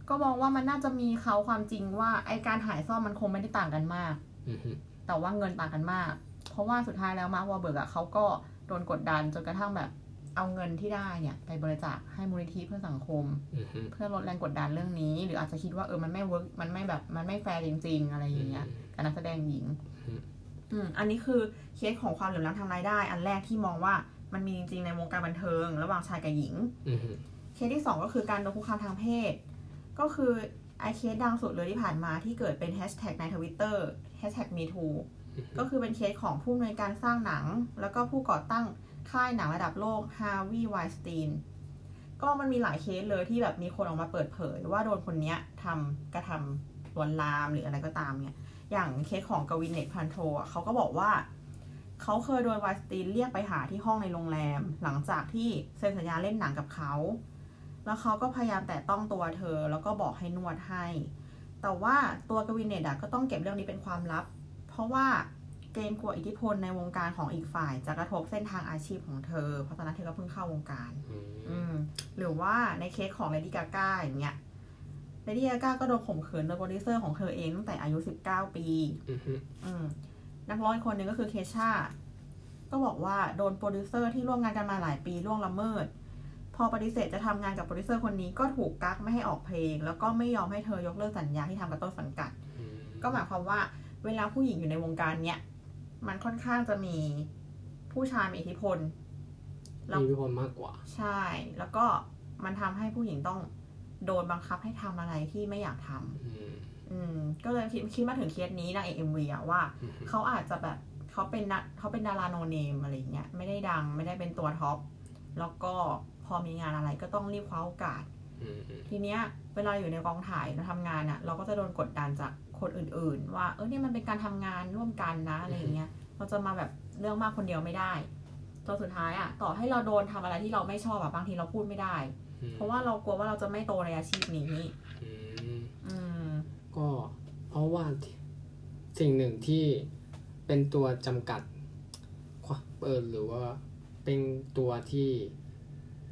Speaker 2: ก็มองว่ามันน่าจะมีเขาความจริงว่าไอการถ่ายซ่อมมันคงไม่ได้ต่างกันมาก
Speaker 1: อือฮึ
Speaker 2: แต่ว่าเงินต่างกันมาก เพราะว่าสุดท้ายแล้วมาร์ควอลเบิร์กอะเขาก็โดนกดดันจนกระทั่งแบบ เอาเงินที่ได้เนี่ยไปบริจาคให้มูลนิธิเพื่อสังคม
Speaker 1: อือฮึ
Speaker 2: เพื่อลดแรงกดดันเรื่องนี้ หรืออาจจะคิดว่าเออมันไม่ work มันไม่แบบมันไม่แฟร์จริง ๆ อะไรอย่างเงี้ยกับนักแสดงหญิง
Speaker 1: อืม
Speaker 2: อืมอันนี้คือเคสของความเหลื่อมล้ำทางรายได้ อันแรกที่มองว่ามันมีจริง ๆ ในวงการบันเทิง ระหว่างชายกับหญิง
Speaker 1: อือฮึ
Speaker 2: เคสที่2ก็คือการโดนคุกคามทางเพศ ก็คือไอเคสดังสุดเลยที่ผ่านมาที่เกิดเป็นแฮชแท็กในทวิตเตอร์แฮชแท็ก Me Too ก็คือเป็นเคสของผู้อำนวยการสร้างหนัง แล้วก็ผู้ก่อตั้ง ค่ายหนังระดับโลกฮาร์วีย์ไวน์สตีนก็มันมีหลายเคสเลยที่แบบมีคนออกมาเปิดเผย ว่าโดนคนเนี้ยทำกระทำลวนลามหรืออะไรก็ตามเนี่ย อย่างเคสของกวินเน็ธพัลโทรว์เขาก็บอกว่าเขาเคยโดนไวน์สตีนเรียกไปหาที่ห้องในโรงแรม หลังจากที่เซ็นสัญญาเล่นหนังกับเขา แล้วเขาก็พยายามแตะต้องตัวเธอแล้วก็บอกให้นวดให้ แต่ว่าตัวกวินเน็ธก็ต้องเก็บเรื่องนี้เป็นความลับ เพราะว่า เกรงกลัวอิทธิพลในวงการของอีกฝ่าย จะกระทบเส้นทางอาชีพของเธอ เพราะตอนนั้นเธอก็เพิ่งเข้าวงการ
Speaker 1: อืม
Speaker 2: อืมหรือว่าในเคสของเลดี้กาก้าอย่างเงี้ยเลดี้กาก้าก็โดนข่มขืนโดยโปรดิวเซอร์ของเธอเองตั้งแต่อายุ19ปี
Speaker 1: อือฮึ
Speaker 2: อืมนักร้องอีกคนหนึ่งก็คือเคชาก็บอกว่าโดนโปรดิวเซอร์ที่ร่วมงานกันมาหลายปีล่วงละเมิด พอปฏิเสธจะทำงานกับโปรดิวเซอร์คนนี้ก็ถูกกักไม่ให้ออกเพลง แล้วก็ไม่ยอมให้เธอยกเลิกสัญญาที่ทำกับต้นสังกัด
Speaker 1: อืม
Speaker 2: ก็หมายความว่าเวลาผู้หญิงอยู่ในวงการเนี้ย มันค่อนข้างจะมีผู้ชายมีอิทธิพลแล้ว
Speaker 1: มีอิทธิพลมากกว่า
Speaker 2: ใช่ แล้วก็มันทำให้ผู้หญิงต้องโดนบังคับให้ทำอะไรที่ไม่อยากทำ
Speaker 1: อืม
Speaker 2: อืมก็เลยคิดคิดมาถึงเคสนี้นางเอก MV อะว่า
Speaker 1: อืม
Speaker 2: เขาอาจจะแบบเขาเป็นนักเขาเป็นดารา no name อะไรเงี้ยไม่ได้ดังไม่ได้เป็นตัว top แล้วก็พอมีงานอะไรก็ต้องรีบคว้าโอกาส
Speaker 1: อืมอืม
Speaker 2: ทีเนี้ย เวลาอยู่ในกองถ่ายเราทำงานอะเราก็จะโดนกดดันจาก คนอื่น ๆ ว่า เออเนี่ยมันเป็นการทำงานร่วมกันนะอะไรอย่างเงี้ยเราจะมาแบบเรื่องมากคนเดียวไม่ได้จนสุดท้ายอะต่อให้เราโดนทำอะไรที่เราไม่ชอบอะบางทีเราพูดไม่ได้
Speaker 1: อืม
Speaker 2: เพราะว่าเรากลัวว่าเราจะไม่โตในอาชีพนี้
Speaker 1: อืม
Speaker 2: อืม
Speaker 1: ก็เพราะว่าสิ่งหนึ่งที่เป็นตัวจำกัดความเออหรือว่าเป็นตัวที่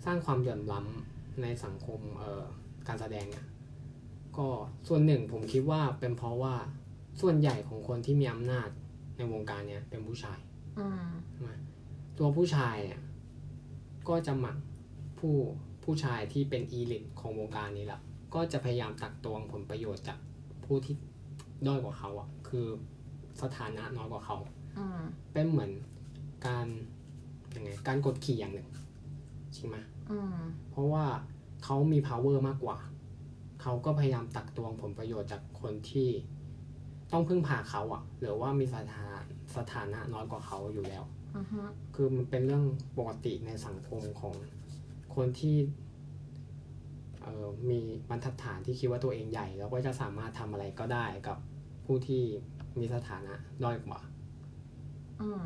Speaker 1: สร้างความเดือดร้อนในสังคมเอ่อการแสดงอะ ก็ส่วนหนึ่งผมคิดว่าเป็นเพราะว่าส่วนใหญ่ของคนที่มีอำนาจในวงการเนี้ยเป็นผู้ชาย
Speaker 2: อืม
Speaker 1: ใช่ไหมตัวผู้ชายเนี่ยก็จะหมักผู้ผู้ชายที่เป็นอีลิทของวงการนี้แหละก็จะพยายามตักตวงผลประโยชน์จากผู้ที่ด้อยกว่าเขาอะ คือสถานะน้อยกว่าเขา
Speaker 2: อืม
Speaker 1: เป็นเหมือนการยังไงการกดขี่อย่างหนึ่งใช่ไหม
Speaker 2: อืม
Speaker 1: เพราะว่าเขามี power มากกว่า เขาก็พยายามตักตวงผลประโยชน์จากคนที่ต้องพึ่งพาเขาอะหรือว่ามีสถานะสถานะน้อยกว่าเขาอยู่แล้ว
Speaker 2: อือฮึ
Speaker 1: คือมันเป็นเรื่องปกติในสังคมของคนที่เอ่อมีบรรทัดฐานที่คิดว่าตัวเองใหญ่ แล้วก็จะสามารถทำอะไรก็ได้กับผู้ที่มีสถานะด้อยกว่า
Speaker 2: อืม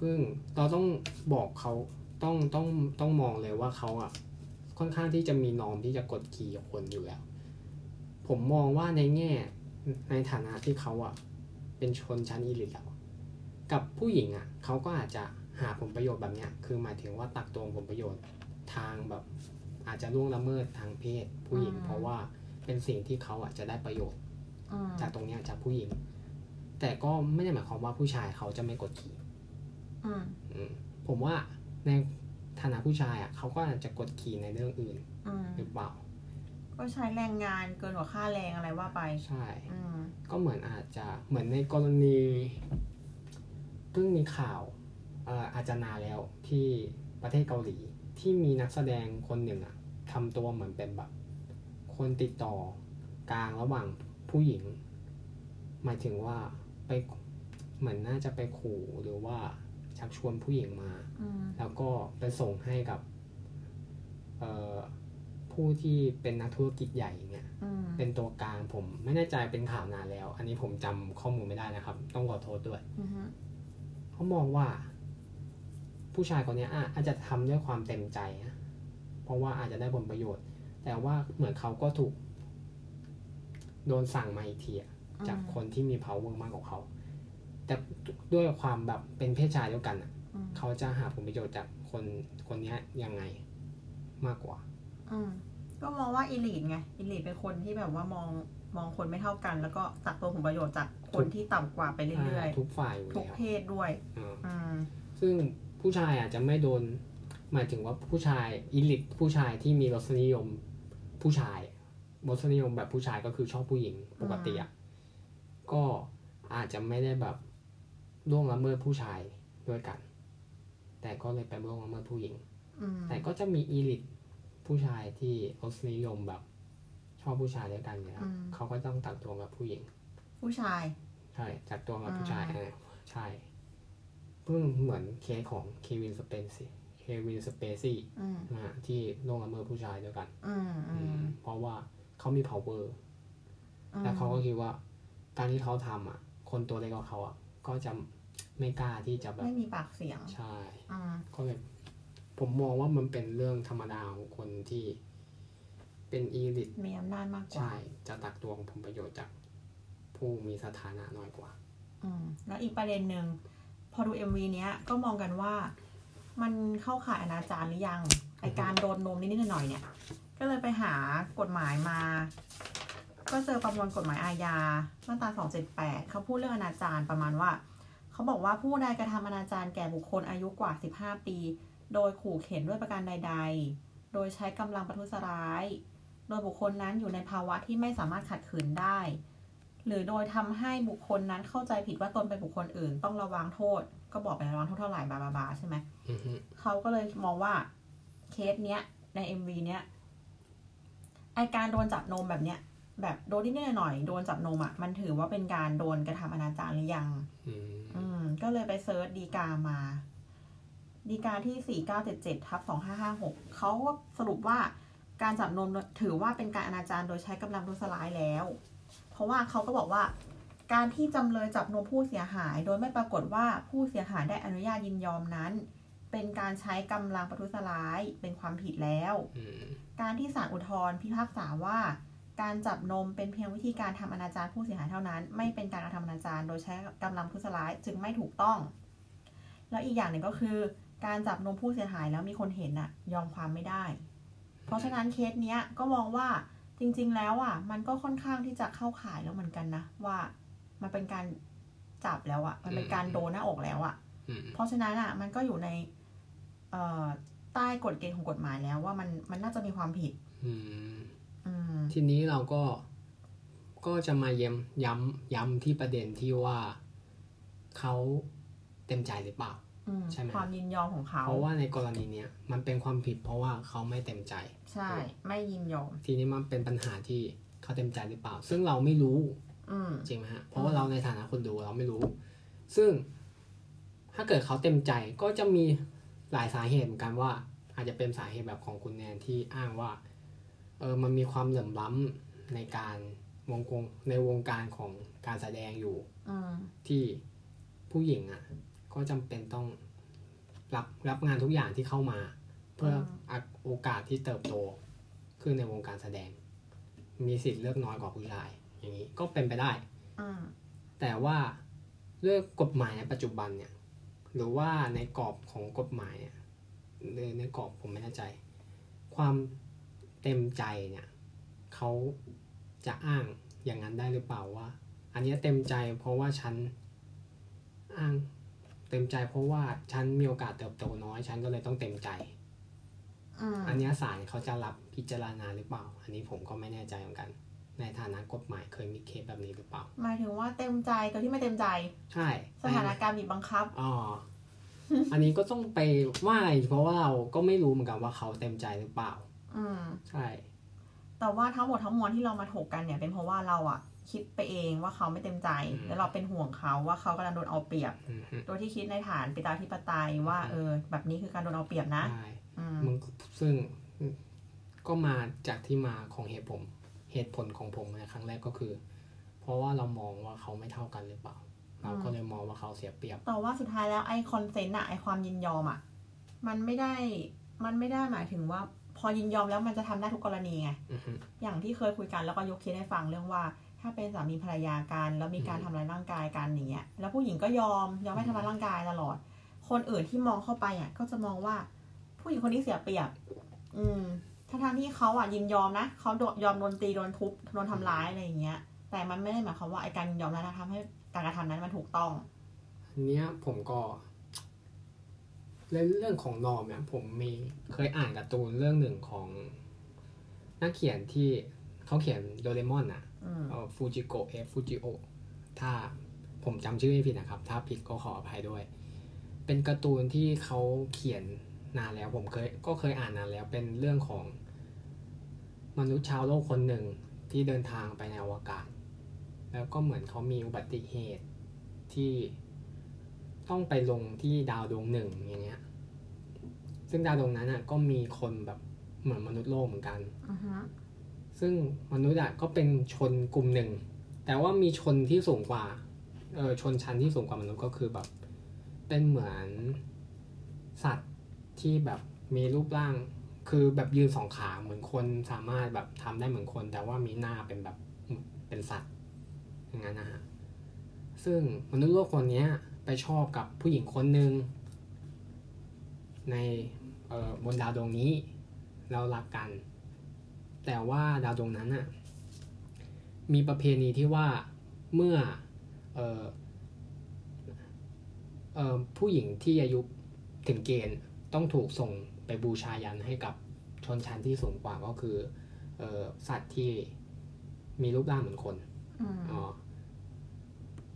Speaker 1: ซึ่งเราต้องบอกเขาต้องต้องต้องมองเลยว่าเขาอะค่อนข้างที่จะมีนอมที่จะกดขี่กับคนอยู่แล้ว ผมมองว่าในแง่ในฐานะที่เขาอะเป็นชนชั้นอีลิทแล้วกับผู้หญิงอะเขาก็อาจจะหาผลประโยชน์แบบเนี้ยคือหมายถึงว่าตักตวงผลประโยชน์ทางแบบ อาจจะล่วงละเมิดทางเพศผู้หญิง เพราะว่าเป็นสิ่งที่เขาอะจะได้ประโยชน์
Speaker 2: อืม
Speaker 1: จากตรงเนี้ยจากผู้หญิง แต่ก็ไม่ได้หมายความว่าผู้ชายเขาจะไม่กดขี่
Speaker 2: อืม
Speaker 1: อืมผมว่าในฐานะผู้ชายอะเขาก็อาจจะกดขี่ในเรื่องอื่น
Speaker 2: อืม
Speaker 1: หรือเปล่า
Speaker 2: ก็ใช้แรงงานเกินกว่าค่าแรงอะไรว่าไป
Speaker 1: ใช่
Speaker 2: อืม
Speaker 1: ก็เหมือนอาจจะเหมือนในกรณีเพิ่งมีข่าวเอ่ออาจจะนานแล้วที่ประเทศเกาหลีที่มีนักแสดงคนหนึ่งอะทำตัวเหมือนเป็นแบบคนติดต่อกลางระหว่างผู้หญิง หมายถึงว่าไปเหมือนน่าจะไปขู่หรือว่าชักชวนผู้หญิงมา
Speaker 2: อืม
Speaker 1: แล้วก็ไปส่งให้กับเอ่อ ผู้ที่เป็นนักธุรกิจใหญ่เนี่ย
Speaker 2: อืม
Speaker 1: เป็นตัวกลางผมไม่แน่ใจเป็นข่าวนานแล้ว อันนี้ผมจำข้อมูลไม่ได้นะครับ ต้องขอโทษด้วย
Speaker 2: อือฮึ
Speaker 1: เขามองว่า ผู้ชายคนเนี้ยอะอาจจะทำด้วยความเต็มใจนะเพราะว่าอาจจะได้ผลประโยชน์ แต่ว่าเหมือนเขาก็ถูก โดนสั่งมาอีกทีอะจากคนที่มี power มากกว่าเขา แต่ด้วยความแบบเป็นเพศชายเดียวกันอะ
Speaker 2: อืม
Speaker 1: เขาจะหาผลประโยชน์จากคนคนเนี้ยยังไงมากกว่า
Speaker 2: อืมก็มองว่าอีลีดไงอีลีดเป็นคนที่แบบว่ามองมองคนไม่เท่ากัน แล้วก็ตักตัวผลประโยชน์จากคนที่ต่ำกว่าไปเรื่อย
Speaker 1: ทุกฝ่ายอยู่
Speaker 2: ๆทุก
Speaker 1: แล้ว
Speaker 2: เพศด้วย
Speaker 1: อ่า
Speaker 2: อืม
Speaker 1: ซึ่งผู้ชายอาจจะไม่โดน หมายถึงว่าผู้ชายอิลิทผู้ชายที่มีรสนิยมผู้ชายรสนิยมแบบผู้ชายก็คือชอบผู้หญิงปกติอะก็อาจจะไม่ได้แบบล่วงละเมิดผู้ชายด้วยกัน แต่ก็เลยไปล่วงละเมิดผู้หญิง
Speaker 2: อืม
Speaker 1: แต่ก็จะมี elite ผู้ชายที่รสนิยมแบบ ชอบผู้ชายด้วยกันเนี่ยเขาก็ต้องตักตวงกับผู้หญิง
Speaker 2: ผู้ชาย
Speaker 1: ใช่ตักตวงกับผู้ชาย
Speaker 2: อ่า
Speaker 1: เออใช่เพิ่งเหมือนเคสของเควินสเปนซี่เควินสเปซี่
Speaker 2: อืม
Speaker 1: นะฮะที่ล่วงละเมิดผู้ชายด้วยกัน
Speaker 2: อืมอืม
Speaker 1: เพราะว่าเขามี power
Speaker 2: อืม
Speaker 1: และเขาก็คิดว่า การที่เขาทำอะ คนตัวเล็กกว่าเขาอะก็จะไม่กล้าที่จะแบบ
Speaker 2: ไม่มีปากเสียง
Speaker 1: ใช่
Speaker 2: อืม
Speaker 1: ก็เลย ผมมองว่ามันเป็นเรื่องธรรมดาของคนที่เป็นอีลิท
Speaker 2: มีอำนาจมากกว่า
Speaker 1: ใช่ จะตักตวงผลประโยชน์จากผู้มีสถานะน้อยกว่า
Speaker 2: อืม แล้วอีกประเด็นหนึ่ง พอดู MV เนี้ยก็มองกันว่า มันเข้าข่ายอนาจารหรือยัง ไอการโดนนมนิดๆหน่อยๆเนี่ย ก็เลยไปหากฎหมายมา ก็เจอประมวลกฎหมายอาญามาตรา278 เขาพูดเรื่องอนาจารประมาณว่า เขาบอกว่าผู้ใดกระทำอนาจารแก่บุคคลอายุกว่า 15 ปี โดยขู่เข็นด้วยประการใด ๆ โดยใช้กำลังประทุษร้าย โดยบุคคลนั้นอยู่ในภาวะที่ไม่สามารถขัดขืนได้ หรือโดยทำให้บุคคลนั้นเข้าใจผิดว่าตนเป็นบุคคลอื่น ต้องระวังโทษ ก็บอกไประวังโทษเท่าไหร่บาบาบาใช่ไหม
Speaker 1: อือฮึ
Speaker 2: เขาก็เลยมองว่าเคสเนี้ยใน MV เนี้ยไอการโดนจับนมแบบเนี้ยแบบโดนนิดหน่อยโดนจับนมอะมันถือว่าเป็นการโดนกระทำอนาจารหรือยัง อืมก็เลยไปเซิร์ชดีกามา ดีกาที่สี่เก้าเจ็ดเจ็ดทับสองห้าห้าหกเขาก็สรุปว่าการจับนมถือว่าเป็นการอนาจารโดยใช้กำลังทุสลายแล้ว เพราะว่าเขาก็บอกว่า การที่จำเลยจับนมผู้เสียหาย โดยไม่ปรากฏว่าผู้เสียหายได้อนุญาตยินยอมนั้น เป็นการใช้กำลังประทุษร้ายเป็นความผิดแล้ว การที่ศาลอุทธรพิพากษาว่า การจับนมเป็นเพียงวิธีการทำอนาจารผู้เสียหายเท่านั้น ไม่เป็นการกระทำอนาจารโดยใช้กำลังทุษร้ายจึงไม่ถูกต้อง แล้วอีกอย่างหนึ่งก็คือ การจับนมผู้เสียหายแล้วมีคนเห็นอะยอมความไม่ได้ เพราะฉะนั้นเคสเนี้ยก็มองว่าจริง ๆ แล้วอะมันก็ค่อนข้างที่จะเข้าข่ายแล้วเหมือนกันนะว่ามันเป็นการจับแล้วอะมันเป็นการโดนหน้าอกแล้วอะเพราะฉะนั้นอะมันก็อยู่ในใต้กฎเกณฑ์ของกฎหมายแล้วว่ามันมันน่าจะมีความผิด
Speaker 1: ทีนี้เราก็ก็จะมาย้ำย้ำย้ำที่ประเด็นที่ว่าเขาเต็มใจหรือเปล่า
Speaker 2: ใช่ไหมความยินยอมของเขา
Speaker 1: เพราะว่าในกรณีเนี้ยมันเป็นความผิดเพราะว่าเขาไม่เต็มใจ
Speaker 2: ใช่ ไม่ยินยอม
Speaker 1: ทีนี้มันเป็นปัญหาที่เขาเต็มใจหรือเปล่า ซึ่งเราไม่รู้จริงไหมฮะเพราะว่าเราในฐานะคนดูเราไม่รู้ ซึ่งถ้าเกิดเขาเต็มใจก็จะมีหลายสาเหตุเหมือนกันว่า อาจจะเป็นสาเหตุแบบของคุณแนนที่อ้างว่าเออมันมีความเหลื่อมล้ำในการวงกงในวงการของการแสดงอยู่ที่ผู้หญิงอะ ก็จำเป็นต้องรับรับงานทุกอย่างที่เข้ามา เพื่อโอกาสที่เติบโตขึ้นในวงการแสดง มีสิทธิ์เลือกน้อยกว่าผู้ชาย อย่างนี้ก็เป็นไปได้แต่ว่าเรื่องกฎหมายในปัจจุบันเนี่ย หรือว่าในกรอบของกฎหมายเนี่ยในในกรอบผมไม่แน่ใจ ความเต็มใจเนี่ยเขาจะอ้างอย่างนั้นได้หรือเปล่าว่า อันนี้เต็มใจเพราะว่าฉันอ้าง เต็มใจเพราะว่าฉันมีโอกาสเติบโตน้อย ฉันก็เลยต้องเต็มใจอันนี้ศาลเขาจะรับพิจารณาหรือเปล่า อันนี้ผมก็ไม่แน่ใจเหมือนกัน ในฐานะกฎหมายเคยมีเคสแบบนี้หรือเปล่า
Speaker 2: หมายถึงว่าเต็มใจตัวที่ไม่เต็มใจ
Speaker 1: ใช่
Speaker 2: สถานการณ์บีบบังคับ
Speaker 1: อ๋ออันนี้ก็ต้องไปว่าเพราะว่าเราก็ไม่รู้เหมือนกันว่าเขาเต็มใจหรือเปล่า
Speaker 2: อืม
Speaker 1: ใช่
Speaker 2: แต่ว่าทั้งหมดทั้งมวลที่เรามาถกกันเนี่ยเป็นเพราะว่าเราอะ คิดไปเองว่าเขาไม่เต็มใจ แล้วเราเป็นห่วงเขาว่าเขากำลังโดนเอาเปรียบโดยที่คิดในฐานปิตาธิปไตยว่า เออ แบบนี้คือการโดนเอาเปรียบนะใช่
Speaker 1: มึงซึ่งก็มาจากที่มาของเหตุผมเหตุผลของผมในครั้งแรกก็คือ เพราะว่าเรามองว่าเขาไม่เท่ากันหรือเปล่า เราก็เลยมองว่าเขาเสียเปรียบ
Speaker 2: แต่ว่าสุดท้ายแล้วไอคอนเซนต์อะไอความยินยอมอะมันไม่ได้มันไม่ได้หมายถึงว่า พอยินยอมแล้วมันจะทำได้ทุกกรณีไงอย่างที่เคยคุยกันแล้วก็ยกเคสให้ฟังเรื่องว่า ถ้าเป็นสามีภรรยากันแล้วมีการทำร้ายร่างกายกันอย่างเงี้ยแล้วผู้หญิงก็ยอมยอมไม่ทำร้ายร่างกายตลอด คนอื่นที่มองเข้าไปอะ ก็จะมองว่า ผู้หญิงคนนี้เสียเปรียบ อืมทั้งที่เขาอะยินยอมนะเขายอมโดนตีโดนทุบโดนทำร้ายอะไรอย่างเงี้ย แต่มันไม่ได้หมายความว่าไอ้การยินยอมนั้นทำให้การกระทำนั้นมันถูกต้อง
Speaker 1: อันเนี้ยผมก็เรื่องของนอมเนี่ยผมมีเคยอ่านการ์ตูนเรื่องหนึ่งของนักเขียนที่เขาเขียนโดเรมอนอะ ฟูจิโกะเอฟฟูจิโอถ้าผมจำชื่อไม่ผิดนะครับ ถ้าผิดก็ขออภัยด้วย เป็นการ์ตูนที่เขาเขียนนานแล้วผมเคยก็เคยอ่านนานแล้วเป็นเรื่องของมนุษย์ชาวโลกคนหนึ่งที่เดินทางไปในอวกาศ แล้วก็เหมือนเขามีอุบัติเหตุที่ต้องไปลงที่ดาวดวงหนึ่งอย่างเงี้ย ซึ่งดาวดวงนั้นอะก็มีคนแบบเหมือนมนุษย์โลกเหมือนกัน
Speaker 2: uh-huh.
Speaker 1: ซึ่งมนุษย์อะก็เป็นชนกลุ่มหนึ่ง แต่ว่ามีชนที่สูงกว่าเออชนชั้นที่สูงกว่ามนุษย์ก็คือแบบ เป็นเหมือนสัตว์ที่แบบมีรูปร่าง คือแบบยืนสองขาเหมือนคนสามารถแบบทำได้เหมือนคน แต่ว่ามีหน้าเป็นแบบเป็นสัตว์อย่างนั้นนะฮะซึ่งมนุษย์โลกคนนี้ไปชอบกับผู้หญิงคนหนึ่งในบนดาวดวงนี้เรารักกัน แต่ว่าดาวดวงนั้นน่ะมีประเพณีที่ว่าเมื่อเออเออผู้หญิงที่อายุถึงเกณฑ์ต้องถูกส่งไปบูชายันให้กับชนชั้นที่สูงกว่าก็คือออสัตว์ที่มีรูปร่างเหมือนคนอ๋อ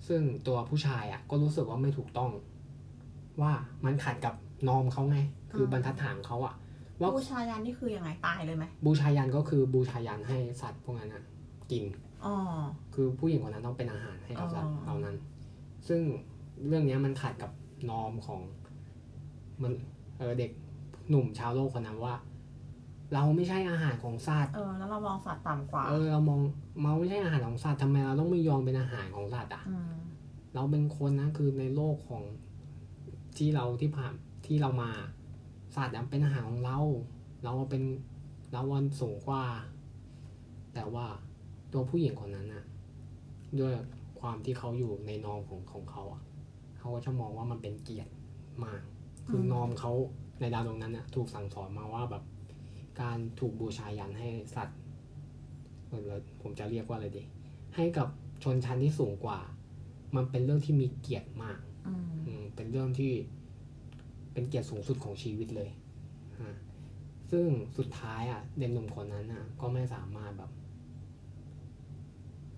Speaker 1: ซึ่งตัวผู้ชายอะ ก็รู้สึกว่าไม่ถูกต้อง ว่ามันขัดกับนอมเขาไง คือบรรทัดฐานเขาอะ ว่า
Speaker 2: บูชายันนี่คือยังไงตายเลยไหม
Speaker 1: บูชายันก็คือบูชายันให้สัตว์พวกนั้นนะกิน
Speaker 2: อ๋อ
Speaker 1: คือผู้หญิงคนนั้นต้องเป็นอาหารให้กับสัตว์
Speaker 2: อ๋อ
Speaker 1: เหล่านั้น ซึ่งเรื่องเนี้ยมันขัดกับนอมของมันเออเด็กหนุ่มชาวโลกคนนั้นว่า เราไม่ใช่อาหารของสัตว์
Speaker 2: เออแล้วเรามองสัตว์ต่ำกว่า
Speaker 1: เออเรามองเราไม่ใช่อาหารของสัตว์ทำไมเราต้องไม่ยอมเป็นอาหารของสัตว์อะ
Speaker 2: อืม
Speaker 1: เราเป็นคนนะคือในโลกของที่เราที่ผ่านที่เรามา สัตว์อะเป็นอาหารของเรา เราเป็นเราวันสูงกว่า แต่ว่าตัวผู้หญิงคนนั้นน่ะด้วยความที่เขาอยู่ในนอมของของเขาอะเขาก็จะมองว่ามันเป็นเกียรติมาก คืออนอมเขาในดาวดวงนั้นน่ะถูกสั่งสอนมาว่าแบบ การถูกบูชายันให้สัตว์เออผมจะเรียกว่าอะไรดี ให้กับชนชั้นที่สูงกว่า มันเป็นเรื่องที่มีเกียรติมาก
Speaker 2: อืม
Speaker 1: อืมเป็นเรื่องที่ เป็นเกียรติสูงสุดของชีวิตเลยอ่าซึ่งสุดท้ายอะเด็กหนุ่มคนนั้นอะ ก็ไม่สามารถแบบ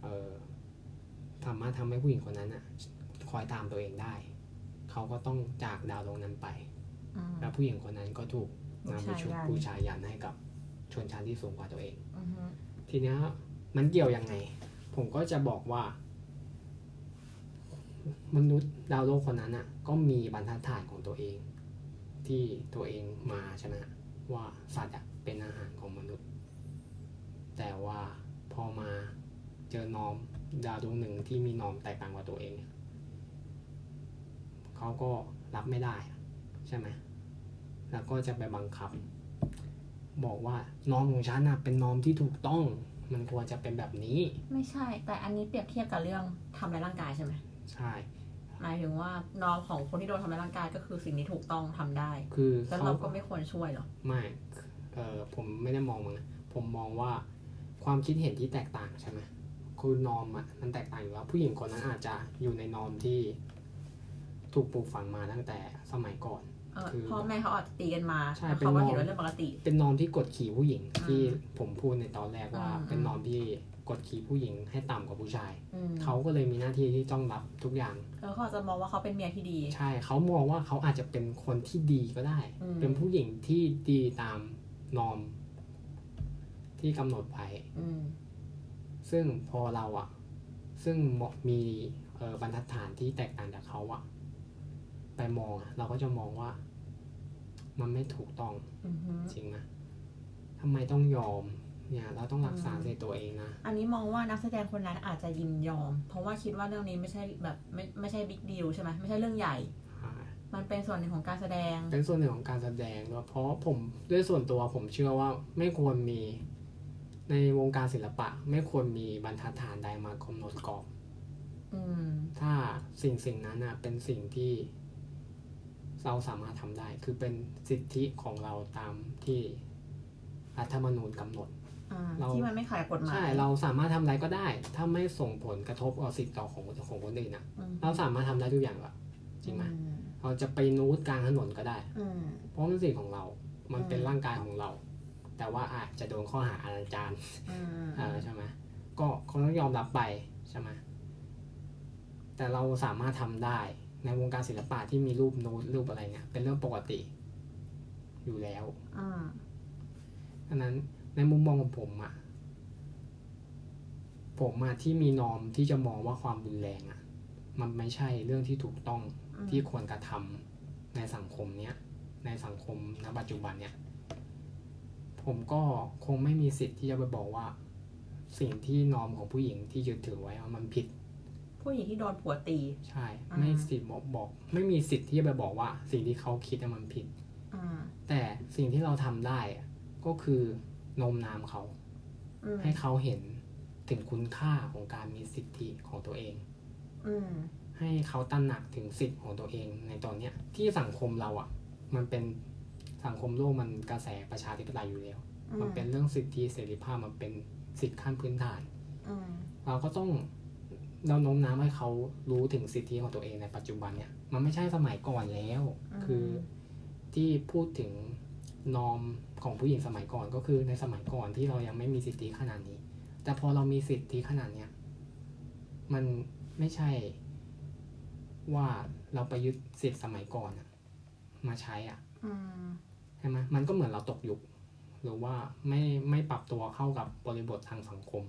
Speaker 1: เออสามารถทำให้ผู้หญิงคนนั้นอะ คอยตามตัวเองได้ เขาก็ต้องจากดาวดวงนั้นไป
Speaker 2: อืม
Speaker 1: แล้วผู้หญิงคนนั้นก็ถูกนำไป
Speaker 2: บู
Speaker 1: ชุ
Speaker 2: ชายัน
Speaker 1: บูชายันให้กับชนชั้นที่สูงกว่าตัวเอง
Speaker 2: อือฮึ
Speaker 1: ทีเนี้ยมันเกี่ยวยังไง ผมก็จะบอกว่า มนุษย์ดาวโลกคนนั้นอะ ก็มีบรรทัดฐานของตัวเอง ที่ตัวเองมาใช่ไหมว่าสัตว์อะเป็นอาหารของมนุษย์ แต่ว่าพอมาเจอนอมดาวดวงหนึ่งที่มีนอมแตกต่างกว่าตัวเองเนี่ยเขาก็รับไม่ได้อะใช่ไหมแล้วก็จะไปบังคับ บอกว่านอมของฉันน่ะเป็นนอมที่ถูกต้องมันควรจะเป็นแบบนี้
Speaker 2: ไม่ใช่ แต่อันนี้เปรียบเทียบกับเรื่องทำร้ายร่างกายใช่ไหม
Speaker 1: ใช่
Speaker 2: หมายถึงว่าน้องของคนที่โดนทำร้ายร่างกายก็คือสิ่งที่ถูกต้องทำได้
Speaker 1: คือ
Speaker 2: แล้ว
Speaker 1: เขา
Speaker 2: เราก็ไม่ควรช่วยเหรอ
Speaker 1: ไม่เออผมไม่ได้มองมันนะผมมองว่าความคิดเห็นที่แตกต่างใช่ไหมคือนอมอะมันแตกต่างอยู่แล้วผู้หญิงคนนั้นอาจจะอยู่ในนอมที่ ถูกปลูกฝังมาตั้งแต่สมัยก่อน
Speaker 2: เออ
Speaker 1: คือ
Speaker 2: พ่อแม่เขาอาจจะตีกันมา
Speaker 1: ใช่
Speaker 2: แล้ว
Speaker 1: เป็น
Speaker 2: เขาก็
Speaker 1: น้อง
Speaker 2: เห็นว่าเรื่องปกติ
Speaker 1: เป็นนอมที่กดขี่ผู้หญิง
Speaker 2: อ่า
Speaker 1: ที่ผมพูดในตอนแรกว่า
Speaker 2: อืม
Speaker 1: เป็นนอมที่ กดขี่ผู้หญิงให้ต่ำกว่าผู้ชาย
Speaker 2: อืม
Speaker 1: เขาก็เลยมีหน้าที่ที่ต้องรับทุกอย่าง
Speaker 2: เออเขาอาจจะมองว่าเขาเป็นเมียที่ดี
Speaker 1: ใช่ เขามองว่าเขาอาจจะเป็นคนที่ดีก็ได้
Speaker 2: อืม
Speaker 1: เป็นผู้หญิงที่ดีตามนอม ที่กำหนดไว้
Speaker 2: อืม
Speaker 1: ซึ่งพอเราอะซึ่งมีเออบรรทัดฐานที่แตกต่างจากเขาอะไปมองอะเราก็จะมองว่า มันไม่ถูกต้อง
Speaker 2: อือฮึ
Speaker 1: จริงไหมทำไมต้องยอม เนี่ยเราต้องรักษา
Speaker 2: อืม
Speaker 1: ในตัวเองนะ
Speaker 2: อันนี้มองว่านักแสดงคนนั้นอาจจะยินยอม เพราะว่าคิดว่าเรื่องนี้ไม่ใช่แบบไม่ไม่ใช่บิ๊กดีลใช่ไหมไม่ใช่เรื่องใหญ่
Speaker 1: อ่า
Speaker 2: มันเป็นส่วนหนึ่งของการแสดง
Speaker 1: เป็นส่วนหนึ่งของการแสดงด้วยเพราะผมด้วยส่วนตัวผมเชื่อว่าไม่ควรมีในวงการศิลปะ ไม่ควรมีบรรทัดฐานใดมากำหนดกรอบ
Speaker 2: อืม
Speaker 1: ถ้าสิ่งสิ่งนั้นนะเป็นสิ่งที่เราสามารถทำได้ คือเป็นสิทธิของเราตามที่รัฐธรรมนูญกำหนด
Speaker 2: อ่า
Speaker 1: เรา
Speaker 2: ที่มันไม่ขายกฎหมาย
Speaker 1: ใช่เราสามารถทำอะไรก็ได้ ถ้าไม่ส่งผลกระทบต่อสิทธิต่อของของคนอื่นนะ
Speaker 2: อืม
Speaker 1: เราสามารถทำได้ทุกอย่างหรอจริงไหม
Speaker 2: อืม
Speaker 1: เราจะไปนูดกลางถนนก็ได้
Speaker 2: อืม
Speaker 1: เพราะมันสิทธิของเรา มันเป็น
Speaker 2: อืม
Speaker 1: ร่างกายของเรา แต่ว่าอาจจะโดนข้อหาอนาจาร
Speaker 2: อืม
Speaker 1: เออใช่ไหมก็คงต้องยอมรับไปใช่ไหมแต่เราสามารถทำได้ในวงการศิลปะที่มีรูปนูดรูปอะไรเนี่ยเป็นเรื่องปกติ อยู่แล้ว
Speaker 2: อ่า
Speaker 1: ดังนั้น ในมุมมองของผมอะผมอะที่มีนอมที่จะมองว่าความรุนแรงอะมันไม่ใช่เรื่องที่ถูกต้อง
Speaker 2: อืม
Speaker 1: ที่ควรกระทำในสังคมเนี้ย ในสังคมณปัจจุบันเนี่ยผมก็คงไม่มีสิทธิ์ที่จะไปบอกว่า สิ่งที่นอมของผู้หญิงที่ยึดถือไว้ว่ามันผิด
Speaker 2: ผู้หญิงที่โดนผัวตี
Speaker 1: ใช่
Speaker 2: อ่า
Speaker 1: ไม่สิทธิ์บอกบอก ไม่มีสิทธิ์ที่จะไปบอกว่า สิ่งที่เขาคิดอะมันผิด
Speaker 2: อ่า
Speaker 1: แต่สิ่งที่เราทำได้อะก็คือ โนมน้ามเขา
Speaker 2: อืม
Speaker 1: ให้เขาเห็นถึงคุณค่าของการมีสิทธิของตัวเอง
Speaker 2: อืม
Speaker 1: ให้เขาตระหนักถึงสิทธิ์ของตัวเองในตอนเนี้ย ที่สังคมเราอะ่ะ มันเป็นสังคมโลกมันกระแสประชาธิปไตยอยู่แล้ว
Speaker 2: อื
Speaker 1: มันเป็นเรื่องสิทธิเสรีภาพมันเป็นสิทธิขั้นพื้นฐาน
Speaker 2: อืม
Speaker 1: เราก็ต้องเราโน้มน้าวให้เขารู้ถึงสิทธิของตัวเองในปัจจุบันเนี่ย มันไม่ใช่สมัยก่อนแล้ว คือที่พูดถึง นอมของผู้หญิงสมัยก่อนก็คือในสมัยก่อนที่เรายังไม่มีสิทธิขนาดนี้ แต่พอเรามีสิทธิขนาดเนี้ยมันไม่ใช่ว่าเราไปยึดสิทธิสมัยก่อนอะมาใช้อะ
Speaker 2: อืม
Speaker 1: ใช่ไหมมันก็เหมือนเราตกยุคหรือว่าไม่ไม่ปรับตัวเข้ากับบริบททางสังคม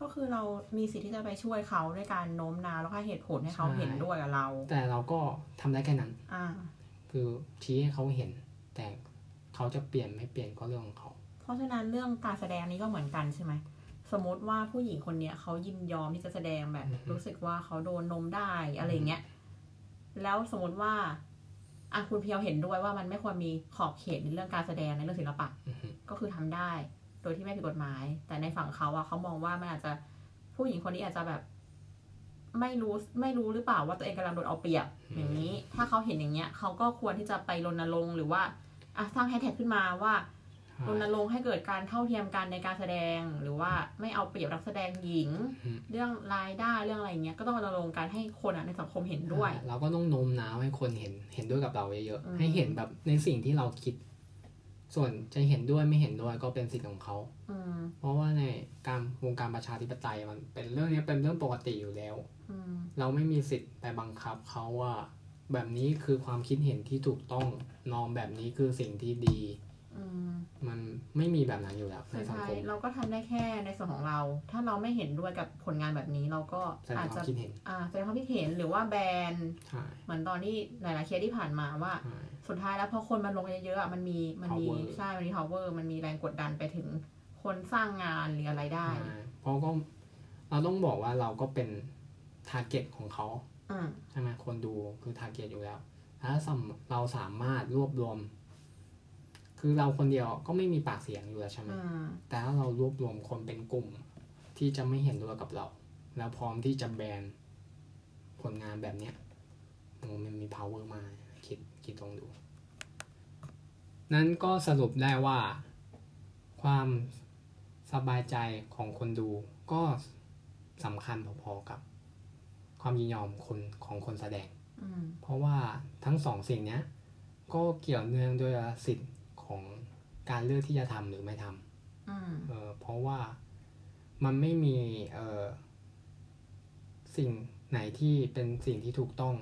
Speaker 2: ก็คือเรามีสิทธิ์ที่จะไปช่วยเขาด้วยการโน้มน้าวแล้วก็เหตุผลให้เขา
Speaker 1: ใช่
Speaker 2: เห็นด้วยกับเรา
Speaker 1: แต่เราก็ทำได้แค่นั้น
Speaker 2: อ่า
Speaker 1: คือชี้ให้เขาเห็น แต่ เขาจะเปลี่ยนไม่เปลี่ยนก็เรื่องของเขา
Speaker 2: เพราะฉะนั้นเรื่องการแสดงนี้ก็เหมือนกันใช่ไหมสมมติว่าผู้หญิงคนเนี้ยเขายินยอมที่จะแสดงแบบ
Speaker 1: อือฮึ
Speaker 2: รู้สึกว่าเขาโดนนมได้อะไรอย่างเงี้ยแล้วสมมติว่าอะคุณเพียวเห็นด้วยว่ามันไม่ควรมีขอบเขตในเรื่องการแสดงในเรื่องศิลปะ
Speaker 1: อือฮึ
Speaker 2: ก็คือทำได้ โดยที่ไม่ผิดกฎหมาย แต่ในฝั่งเขาอะเขามองว่ามันอาจจะผู้หญิงคนนี้อาจจะแบบ ไม่รู้ไม่รู้หรือเปล่าว่าตัวเองกำลังโดนเอาเปรียบอย่างนี้ ถ้าเขาเห็นอย่างเงี้ยเขาก็ควรที่จะไปรณรงค์หรือว่า อะสร้างแฮชแท็กขึ้นมาว่า
Speaker 1: ใช่
Speaker 2: รณรงค์ให้เกิดการเท่าเทียมกันในการแสดงหรือว่าไม่เอาเปรียบนักแสดงหญิง
Speaker 1: อืม
Speaker 2: เรื่องรายได้เรื่องอะไรเงี้ยก็ต้องรณรงค์การให้คนอะในสังคมเห็นด้วย
Speaker 1: เราก็ต้องโน้มน้าวให้คนเห็นเห็นด้วยกับเราเยอะ
Speaker 2: อืม
Speaker 1: ๆให้เห็นแบบในสิ่งที่เราคิด ส่วนจะเห็นด้วยไม่เห็นด้วยก็เป็นสิทธิ์ของเขา
Speaker 2: อืม
Speaker 1: เพราะว่าในการวงการประชาธิปไตยมันเป็นเรื่องนี้เป็นเรื่องปกติอยู่แล้ว
Speaker 2: อืม
Speaker 1: เราไม่มีสิทธิ์ไปบังคับเขาว่า แบบนี้คือความคิดเห็นที่ถูกต้องนอมแบบนี้คือสิ่งที่ดี
Speaker 2: อืม
Speaker 1: มันไม่มีแบบนั้นอยู่แล้วใน
Speaker 2: สุด
Speaker 1: สัง
Speaker 2: ท้า
Speaker 1: ค
Speaker 2: ย
Speaker 1: ม
Speaker 2: เราก็ทำได้แค่ในส่วนของเรา ถ้าเราไม่เห็นด้วยกับผลงานแบบนี้เราก็
Speaker 1: แสดง
Speaker 2: อาจ
Speaker 1: ควา
Speaker 2: จะ
Speaker 1: มคิดเห็น
Speaker 2: อ่าแสดงความคิดเห็นหรือว่าแบน
Speaker 1: ใช่
Speaker 2: เหมือนตอนที่หลายๆเคสที่ผ่านมาว่า
Speaker 1: ใช่
Speaker 2: สุดท้ายแล้วพอคนมันลงเยอะๆอะมันมีมันมี
Speaker 1: Power
Speaker 2: ใช่มันมี power มันมีแรงกดดันไปถึงคนสร้างงานหรืออะไรได้
Speaker 1: ใช่เพราะก็เราต้องบอกว่าเราก็เป็น target ของเขา
Speaker 2: อืม
Speaker 1: ใช่ไหมคนดูคือ target อยู่แล้วถ้าสำเราสามารถรวบรวม คือเราคนเดียวก็ไม่มีปากเสียงอยู่แล้วใช่ไหม
Speaker 2: อืม
Speaker 1: แต่ถ้าเรารวบรวมคนเป็นกลุ่ม ที่จะไม่เห็นด้วยกับเรา แล้วพร้อมที่จะแบนผลงานแบบเนี้ยโอ้มันมี power มากคิดคิดลองดู นั้นก็สรุปได้ว่า ความสบายใจของคนดูก็สำคัญพอๆกับ ความยินยอมคนของคนแสดง
Speaker 2: อืม
Speaker 1: เพราะว่าทั้งสองสิ่งเนี้ยก็เกี่ยวเนื่องด้วยสิทธิ์ของการเลือกที่จะทำหรือไม่ทำ
Speaker 2: อืม
Speaker 1: เออเพราะว่ามันไม่มีเออสิ่งไหนที่เป็นสิ่งที่ถูกต้อง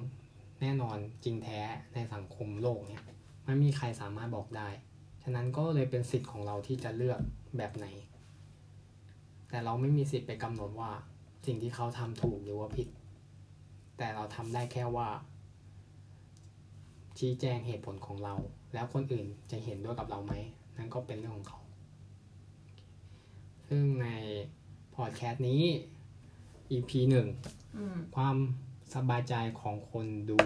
Speaker 1: แน่นอนจริงแท้ในสังคมโลกเนี่ยไม่มีใครสามารถบอกได้ ฉะนั้นก็เลยเป็นสิทธิ์ของเราที่จะเลือกแบบไหน แต่เราไม่มีสิทธิ์ไปกำหนดว่าสิ่งที่เขาทำถูกหรือว่าผิด แต่เราทำได้แค่ว่า ชี้แจงเหตุผลของเรา แล้วคนอื่นจะเห็นด้วยกับเราไหม นั่นก็เป็นเรื่องของเขา ซึ่งในพอดแคสต์นี้ EP หนึ่ง
Speaker 2: อืม
Speaker 1: ความสบายใจของคนดู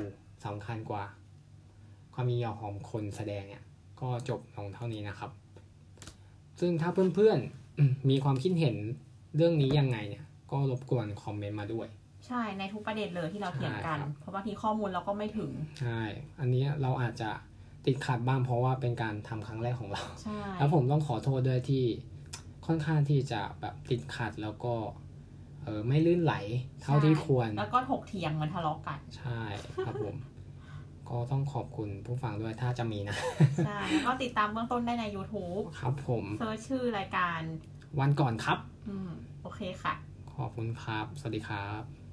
Speaker 1: สำคัญกว่า ความมียอมของคนแสดงเนี่ย ก็จบลงเท่านี้นะครับ ซึ่งถ้าเพื่อนๆมีความคิดเห็นเรื่องนี้ยังไงเนี่ย ก็รบกวนคอมเมนต์มาด้วย
Speaker 2: ใช่ในทุกประเด็นเลยที่เราเถียงกัน
Speaker 1: ใช่ครับ
Speaker 2: เพราะบางทีข้อมูลเราก็ไม่ถึง
Speaker 1: ใช่อันนี้เราอาจจะติดขัดบ้างเพราะว่าเป็นการทำครั้งแรกของเรา
Speaker 2: ใช่
Speaker 1: แล้วผมต้องขอโทษด้วยที่ค่อนข้างที่จะแบบติดขัดแล้วก็เออไม่ลื่นไหลเท่าที่ควร
Speaker 2: แล้วก็ถกเถียงเหมือนทะเลาะกัน
Speaker 1: ใช่ครับผม ก็ต้องขอบคุณผู้ฟังด้วยถ้าจะมีนะ
Speaker 2: ใช่แล้วก็ติดตามเบื้องต้นได้ใน YouTube
Speaker 1: ครับผม
Speaker 2: เซิร์ชชื่อรายการ
Speaker 1: วันก่อนครับ
Speaker 2: อืม โอเคค่ะ
Speaker 1: ขอบคุณครับ สวัสดีครับ